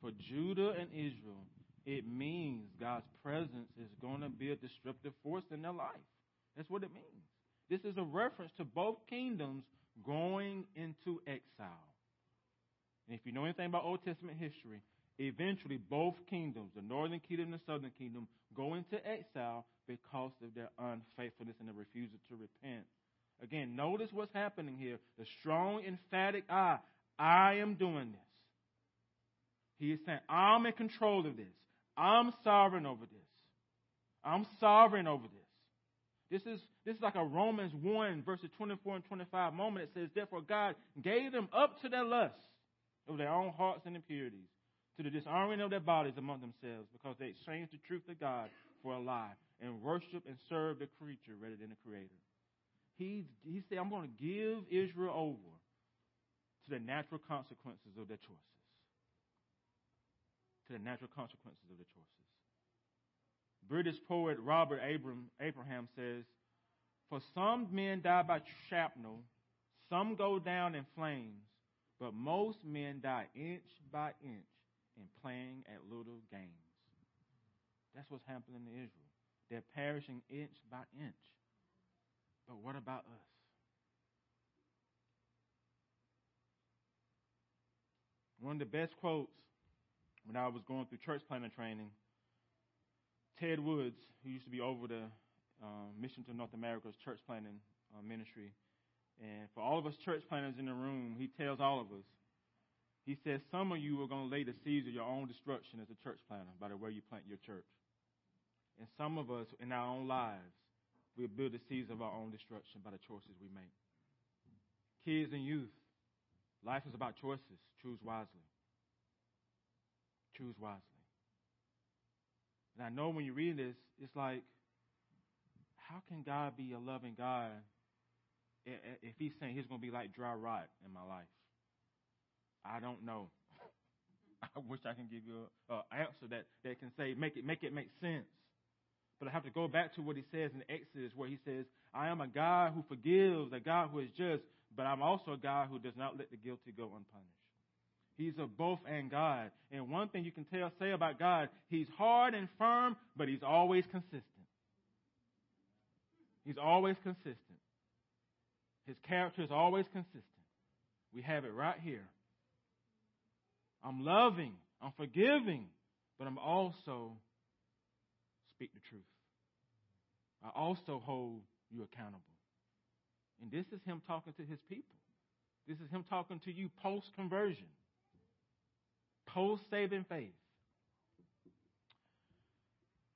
For Judah and Israel, it means God's presence is going to be a disruptive force in their life. That's what it means. This is a reference to both kingdoms going into exile. And if you know anything about Old Testament history, eventually both kingdoms, the northern kingdom and the southern kingdom, go into exile because of their unfaithfulness and their refusal to repent. Again, notice what's happening here. The strong, emphatic I. I am doing this. He is saying, I'm in control of this. I'm sovereign over this. I'm sovereign over this. This is, this is like a Romans 1, verses 24 and 25 moment. It says, Therefore God gave them up to their lusts of their own hearts and impurities, to the dishonoring of their bodies among themselves, because they exchanged the truth of God for a lie, and worship and serve the creature rather than the Creator. He, he said, I'm going to give Israel over to the natural consequences of their choices. To the natural consequences of their choices. British poet Robert Abram, Abraham says, For some men die by shrapnel, some go down in flames, but most men die inch by inch in playing at little games. That's what's happening to Israel. They're perishing inch by inch. But what about us? One of the best quotes when I was going through church planning training, Ted Woods, who used to be over the uh, Mission to North America's church planning uh, ministry, and for all of us church planners in the room, he tells all of us, he says, some of you are going to lay the seeds of your own destruction as a church planner by the way you plant your church. And some of us in our own lives We'll build the seeds of our own destruction by the choices we make. Kids and youth, life is about choices. Choose wisely. Choose wisely. And I know when you read this, it's like, how can God be a loving God if He's saying He's going to be like dry rot in my life? I don't know. I wish I can give you an answer that, that can say, make it, make it make sense. But I have to go back to what he says in Exodus, where he says, I am a God who forgives, a God who is just, but I'm also a God who does not let the guilty go unpunished. He's a both and God. And one thing you can tell, say about God, he's hard and firm, but he's always consistent. He's always consistent. His character is always consistent. We have it right here. I'm loving, I'm forgiving, but I'm also speak the truth. I also hold you accountable. And this is him talking to his people. This is him talking to you post conversion, post saving faith.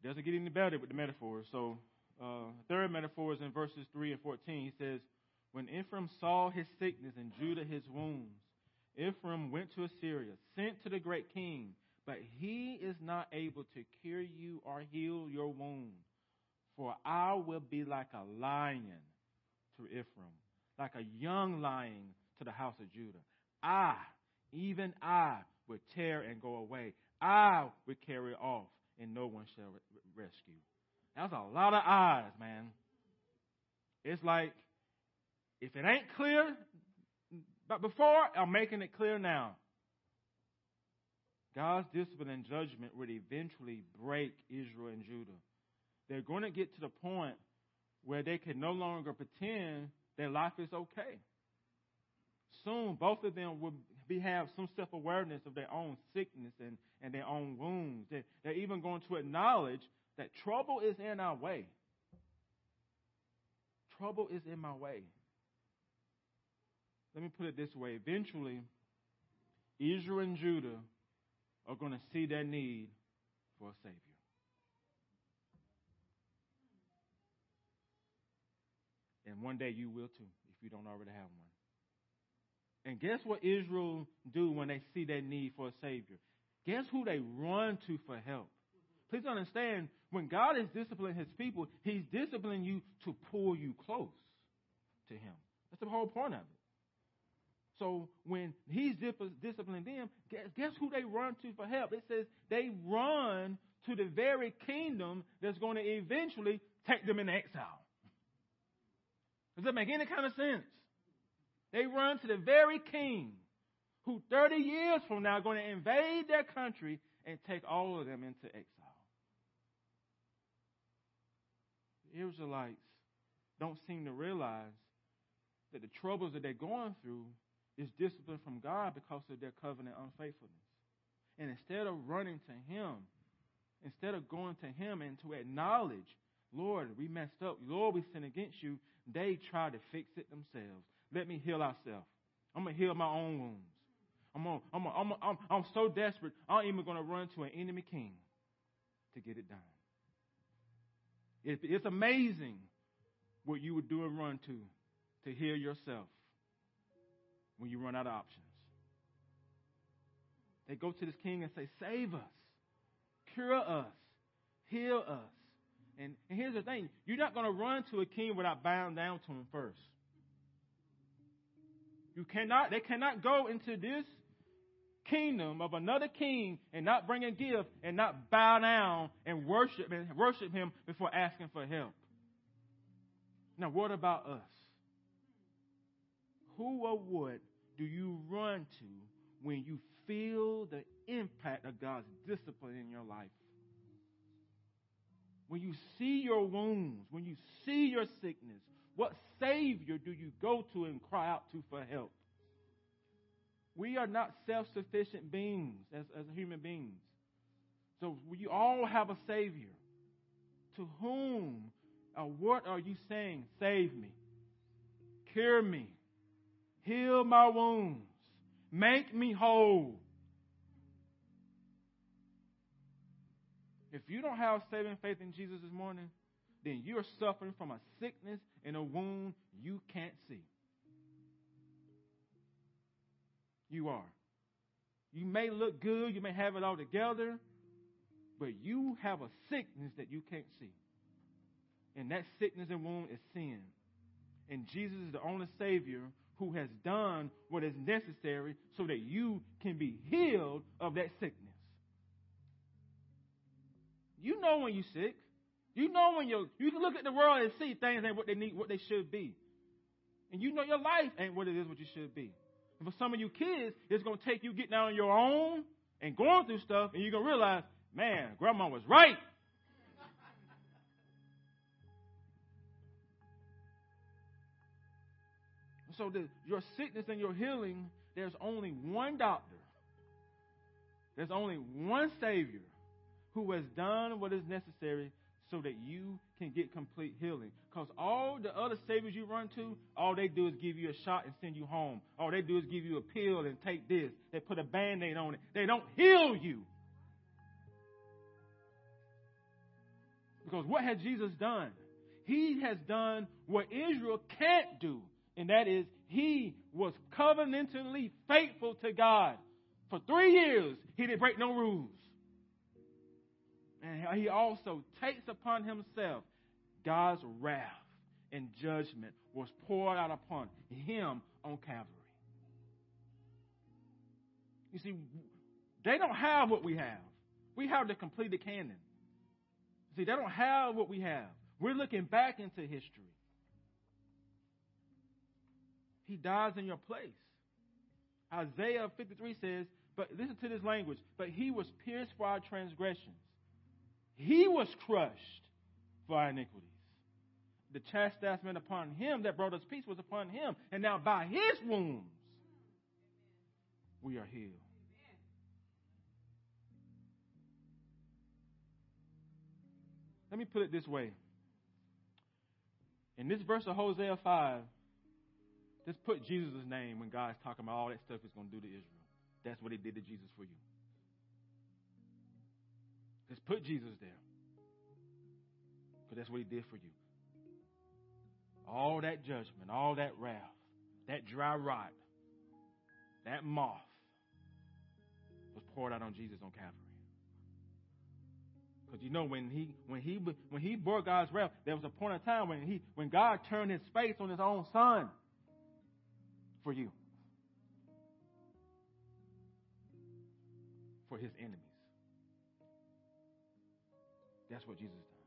Doesn't get any better with the metaphors. So, uh, third metaphor is in verses 3 and 14. He says, When Ephraim saw his sickness and Judah his wounds, Ephraim went to Assyria, sent to the great king, but he is not able to cure you or heal your wound. For I will be like a lion to Ephraim, like a young lion to the house of Judah. I, even I, will tear and go away. I will carry off, and no one shall rescue. That's a lot of eyes, man. It's like, if it ain't clear, but before, I'm making it clear now. God's discipline and judgment would eventually break Israel and Judah. They're going to get to the point where they can no longer pretend their life is okay. Soon, both of them will be, have some self awareness of their own sickness and, and their own wounds. They're, they're even going to acknowledge that trouble is in our way. Trouble is in my way. Let me put it this way. Eventually, Israel and Judah are going to see their need for a Savior. And one day you will too, if you don't already have one. And guess what Israel do when they see their need for a Savior? Guess who they run to for help? Please understand, when God is disciplining his people, he's disciplining you to pull you close to him. That's the whole point of it. So when he's disciplining them, guess, who they run to for help? It says they run to the very kingdom that's going to eventually take them into exile. Does that make any kind of sense? They run to the very king who 30 years from now is going to invade their country and take all of them into exile. The Israelites don't seem to realize that the troubles that they're going through is discipline from God because of their covenant unfaithfulness. And instead of running to Him, instead of going to Him and to acknowledge, Lord, we messed up. Lord, we sinned against you, they try to fix it themselves. Let me heal ourselves. I'm going to heal my own wounds. I'm, I'm, I'm, I'm, I'm so desperate, I'm even going to run to an enemy king to get it done. It, it's amazing what you would do and run to to heal yourself when you run out of options. They go to this king and say, Save us, cure us, heal us. And, and here's the thing you're not going to run to a king without bowing down to him first. You cannot, they cannot go into this kingdom of another king and not bring a gift and not bow down and worship and worship him before asking for help. Now, what about us? Who or what do you run to when you feel the impact of God's discipline in your life? When you see your wounds, when you see your sickness, what Savior do you go to and cry out to for help? We are not self sufficient beings as, as human beings. So we all have a Savior. To whom or what are you saying? Save me, cure me, heal my wounds, make me whole. If you don't have saving faith in Jesus this morning, then you're suffering from a sickness and a wound you can't see. You are. You may look good, you may have it all together, but you have a sickness that you can't see. And that sickness and wound is sin. And Jesus is the only Savior who has done what is necessary so that you can be healed of that sickness. You know when you're sick. You know when you're, you can look at the world and see things ain't what they need, what they should be. And you know your life ain't what it is, what you should be. And for some of you kids, it's going to take you getting out on your own and going through stuff, and you're going to realize, man, grandma was right. So your sickness and your healing, there's only one doctor. There's only one Savior who has done what is necessary so that you can get complete healing. Because all the other saviors you run to, all they do is give you a shot and send you home. All they do is give you a pill and take this. They put a band aid on it. They don't heal you. Because what has Jesus done? He has done what Israel can't do, and that is he was covenantally faithful to God. For three years, he didn't break no rules. And he also takes upon himself God's wrath and judgment was poured out upon him on Calvary. You see, they don't have what we have. We have the canon. See, they don't have what we have. We're looking back into history. He dies in your place. Isaiah 53 says, but listen to this language, but he was pierced for our transgressions. He was crushed for our iniquities. The chastisement upon him that brought us peace was upon him. And now by his wounds, we are healed. Let me put it this way. In this verse of Hosea 5, just put Jesus' name when God's talking about all that stuff he's going to do to Israel. That's what he did to Jesus for you. Just put Jesus there. Because that's what he did for you. All that judgment, all that wrath, that dry rot, that moth was poured out on Jesus on Calvary. Because you know when he when he when he bore God's wrath, there was a point in time when he when God turned his face on his own son for you. For his enemies. That's what Jesus done.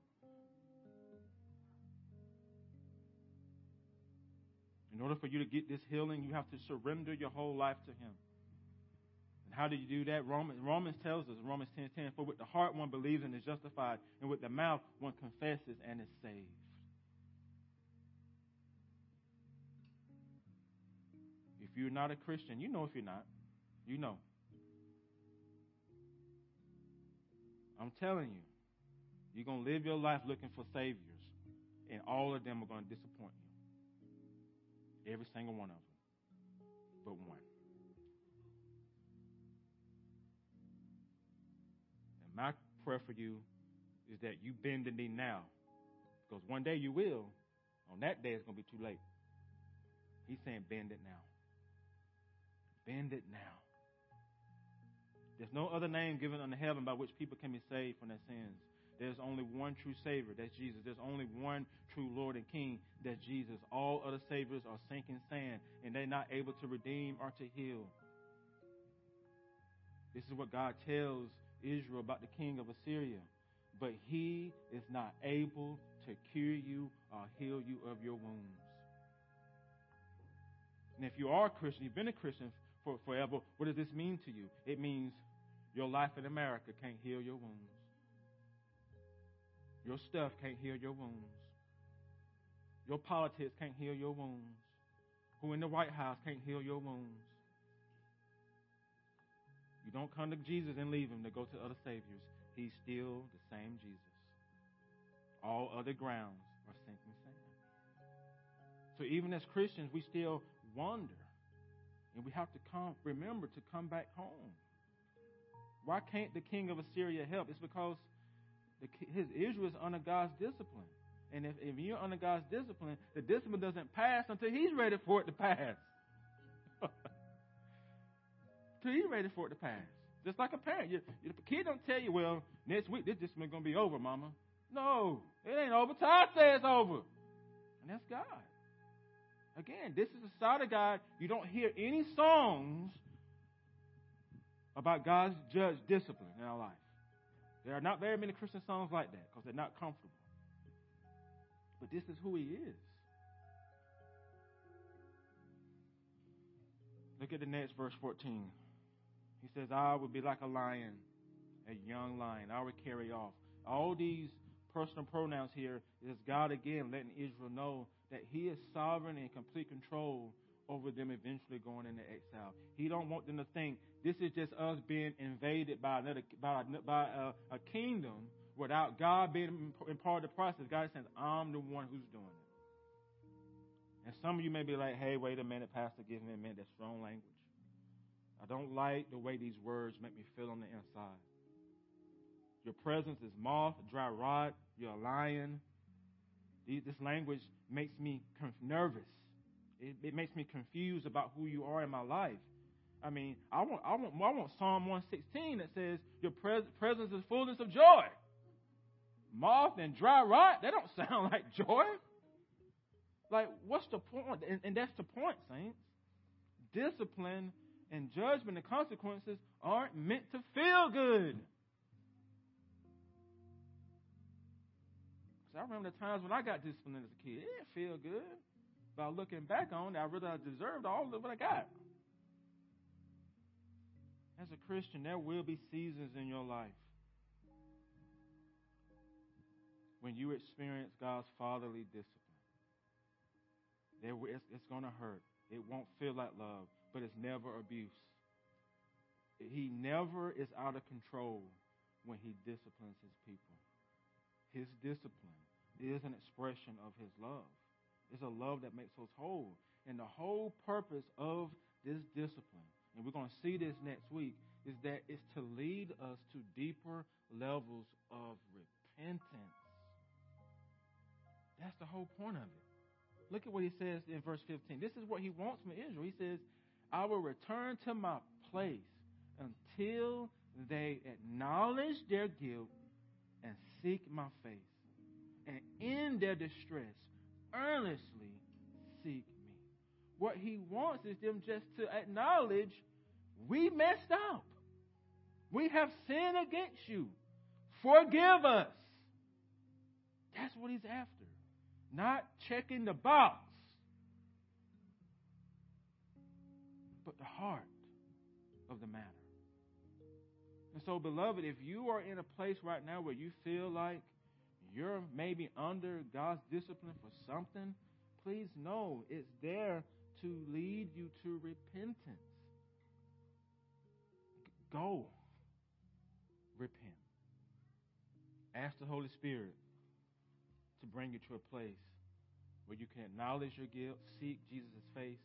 In order for you to get this healing, you have to surrender your whole life to Him. And how do you do that? Romans, Romans tells us, Romans 10 10, for with the heart one believes and is justified, and with the mouth one confesses and is saved. You're not a Christian, you know if you're not. You know. I'm telling you, you're going to live your life looking for saviors, and all of them are going to disappoint you. Every single one of them, but one. And my prayer for you is that you bend the knee now, because one day you will. On that day, it's going to be too late. He's saying, bend it now. Bend it now. There's no other name given under heaven by which people can be saved from their sins. There's only one true Savior, that's Jesus. There's only one true Lord and King, that's Jesus. All other Saviors are sinking sand, and they're not able to redeem or to heal. This is what God tells Israel about the king of Assyria. But he is not able to cure you or heal you of your wounds. And if you are a Christian, you've been a Christian for forever, what does this mean to you? It means your life in America can't heal your wounds. Your stuff can't heal your wounds. Your politics can't heal your wounds. Who in the White House can't heal your wounds. You don't come to Jesus and leave him to go to other saviors. He's still the same Jesus. All other grounds are sinking sand. So even as Christians, we still wonder. And we have to come, remember to come back home. Why can't the king of Assyria help? It's because the, his Israel is under God's discipline. And if, if you're under God's discipline, the discipline doesn't pass until he's ready for it to pass. until he's ready for it to pass. Just like a parent. You, the kid don't tell you, well, next week this discipline going to be over, mama. No, it ain't over till I say it's over. And that's God. Again, this is the side of God. You don't hear any songs about God's judge discipline in our life. There are not very many Christian songs like that because they're not comfortable. But this is who He is. Look at the next verse 14. He says, I will be like a lion, a young lion. I will carry off. All these personal pronouns here is God again letting Israel know that He is sovereign and complete control over them eventually going into exile. He don't want them to think this is just us being invaded by another by, by a, a kingdom without God being in part of the process. God says, "I'm the one who's doing it." And some of you may be like, "Hey, wait a minute, Pastor, give me a minute. That's strong language." I don't like the way these words make me feel on the inside. Your presence is moth, dry rot. You're a lion. This language makes me nervous. It, it, makes me confused about who you are in my life. I mean, I want, I want, I want Psalm 116 that says, Your pres- presence is fullness of joy. Moth and dry rot, they don't sound like joy. Like, what's the point? And, and that's the point, saints. Discipline and judgment and consequences aren't meant to feel good. I remember the times when I got disciplined as a kid. It didn't feel good. But looking back on it, I realized I deserved all of what I got. As a Christian, there will be seasons in your life when you experience God's fatherly discipline. It's going to hurt. It won't feel like love, but it's never abuse. He never is out of control when he disciplines his people. His discipline is an expression of his love. It's a love that makes us whole. And the whole purpose of this discipline, and we're going to see this next week, is that it's to lead us to deeper levels of repentance. That's the whole point of it. Look at what he says in verse 15. This is what he wants from Israel. He says, I will return to my place until they acknowledge their guilt seek my face. And in their distress, earnestly seek me. What he wants is them just to acknowledge we messed up. We have sinned against you. Forgive us. That's what he's after. Not checking the box, but the heart of the matter. So, beloved, if you are in a place right now where you feel like you're maybe under God's discipline for something, please know it's there to lead you to repentance. Go. Repent. Ask the Holy Spirit to bring you to a place where you can acknowledge your guilt, seek Jesus' face,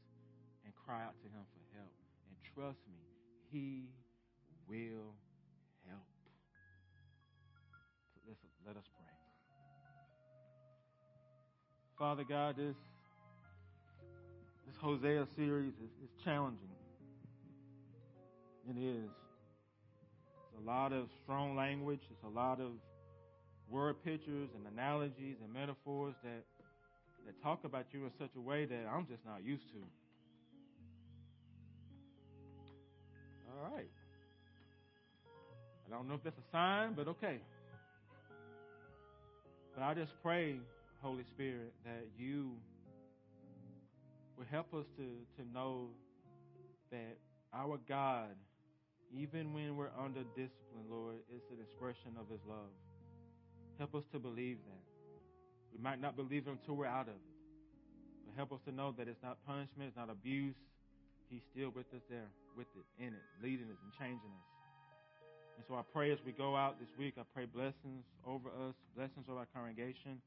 and cry out to Him for help. And trust me, He will let us pray. Father God, this this Hosea series is, is challenging. It is. It's a lot of strong language. It's a lot of word pictures and analogies and metaphors that that talk about you in such a way that I'm just not used to. All right. I don't know if that's a sign, but okay. But I just pray, Holy Spirit, that you will help us to, to know that our God, even when we're under discipline, Lord, is an expression of His love. Help us to believe that. We might not believe Him until we're out of it. But help us to know that it's not punishment, it's not abuse. He's still with us there, with it, in it, leading us and changing us. And so I pray as we go out this week, I pray blessings over us, blessings over our congregation.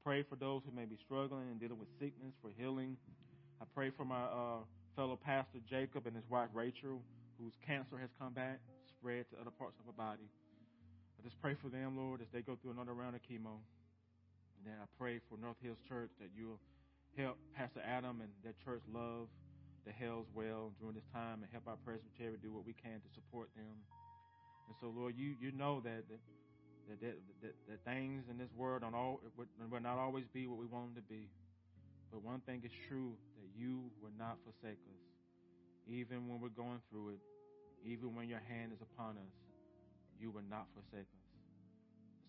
Pray for those who may be struggling and dealing with sickness, for healing. I pray for my uh, fellow pastor Jacob and his wife Rachel, whose cancer has come back, spread to other parts of her body. I just pray for them, Lord, as they go through another round of chemo. And then I pray for North Hills Church that you'll help Pastor Adam and that church love the Hells well during this time and help our presbytery do what we can to support them. And so, Lord, you you know that that that, that, that, things in this world don't all will not always be what we want them to be. But one thing is true that you will not forsake us, even when we're going through it, even when your hand is upon us. You will not forsake us.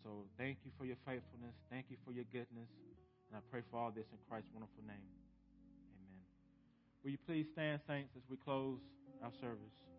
So thank you for your faithfulness. Thank you for your goodness. And I pray for all this in Christ's wonderful name. Amen. Will you please stand, saints, as we close our service?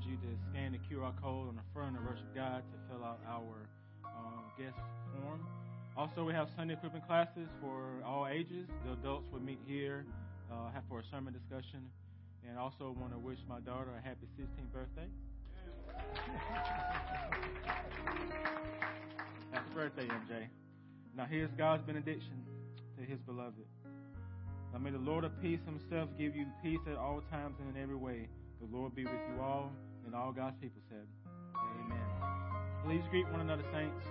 Encourage you to scan the QR code on the front of Worship Guide to fill out our uh, guest form. Also, we have Sunday equipment classes for all ages. The adults will meet here uh, for a sermon discussion. And also want to wish my daughter a happy 16th birthday. happy birthday, MJ. Now here's God's benediction to his beloved. Now may the Lord of peace himself give you peace at all times and in every way. The Lord be with you all, and all God's people said, Amen. Please greet one another, saints.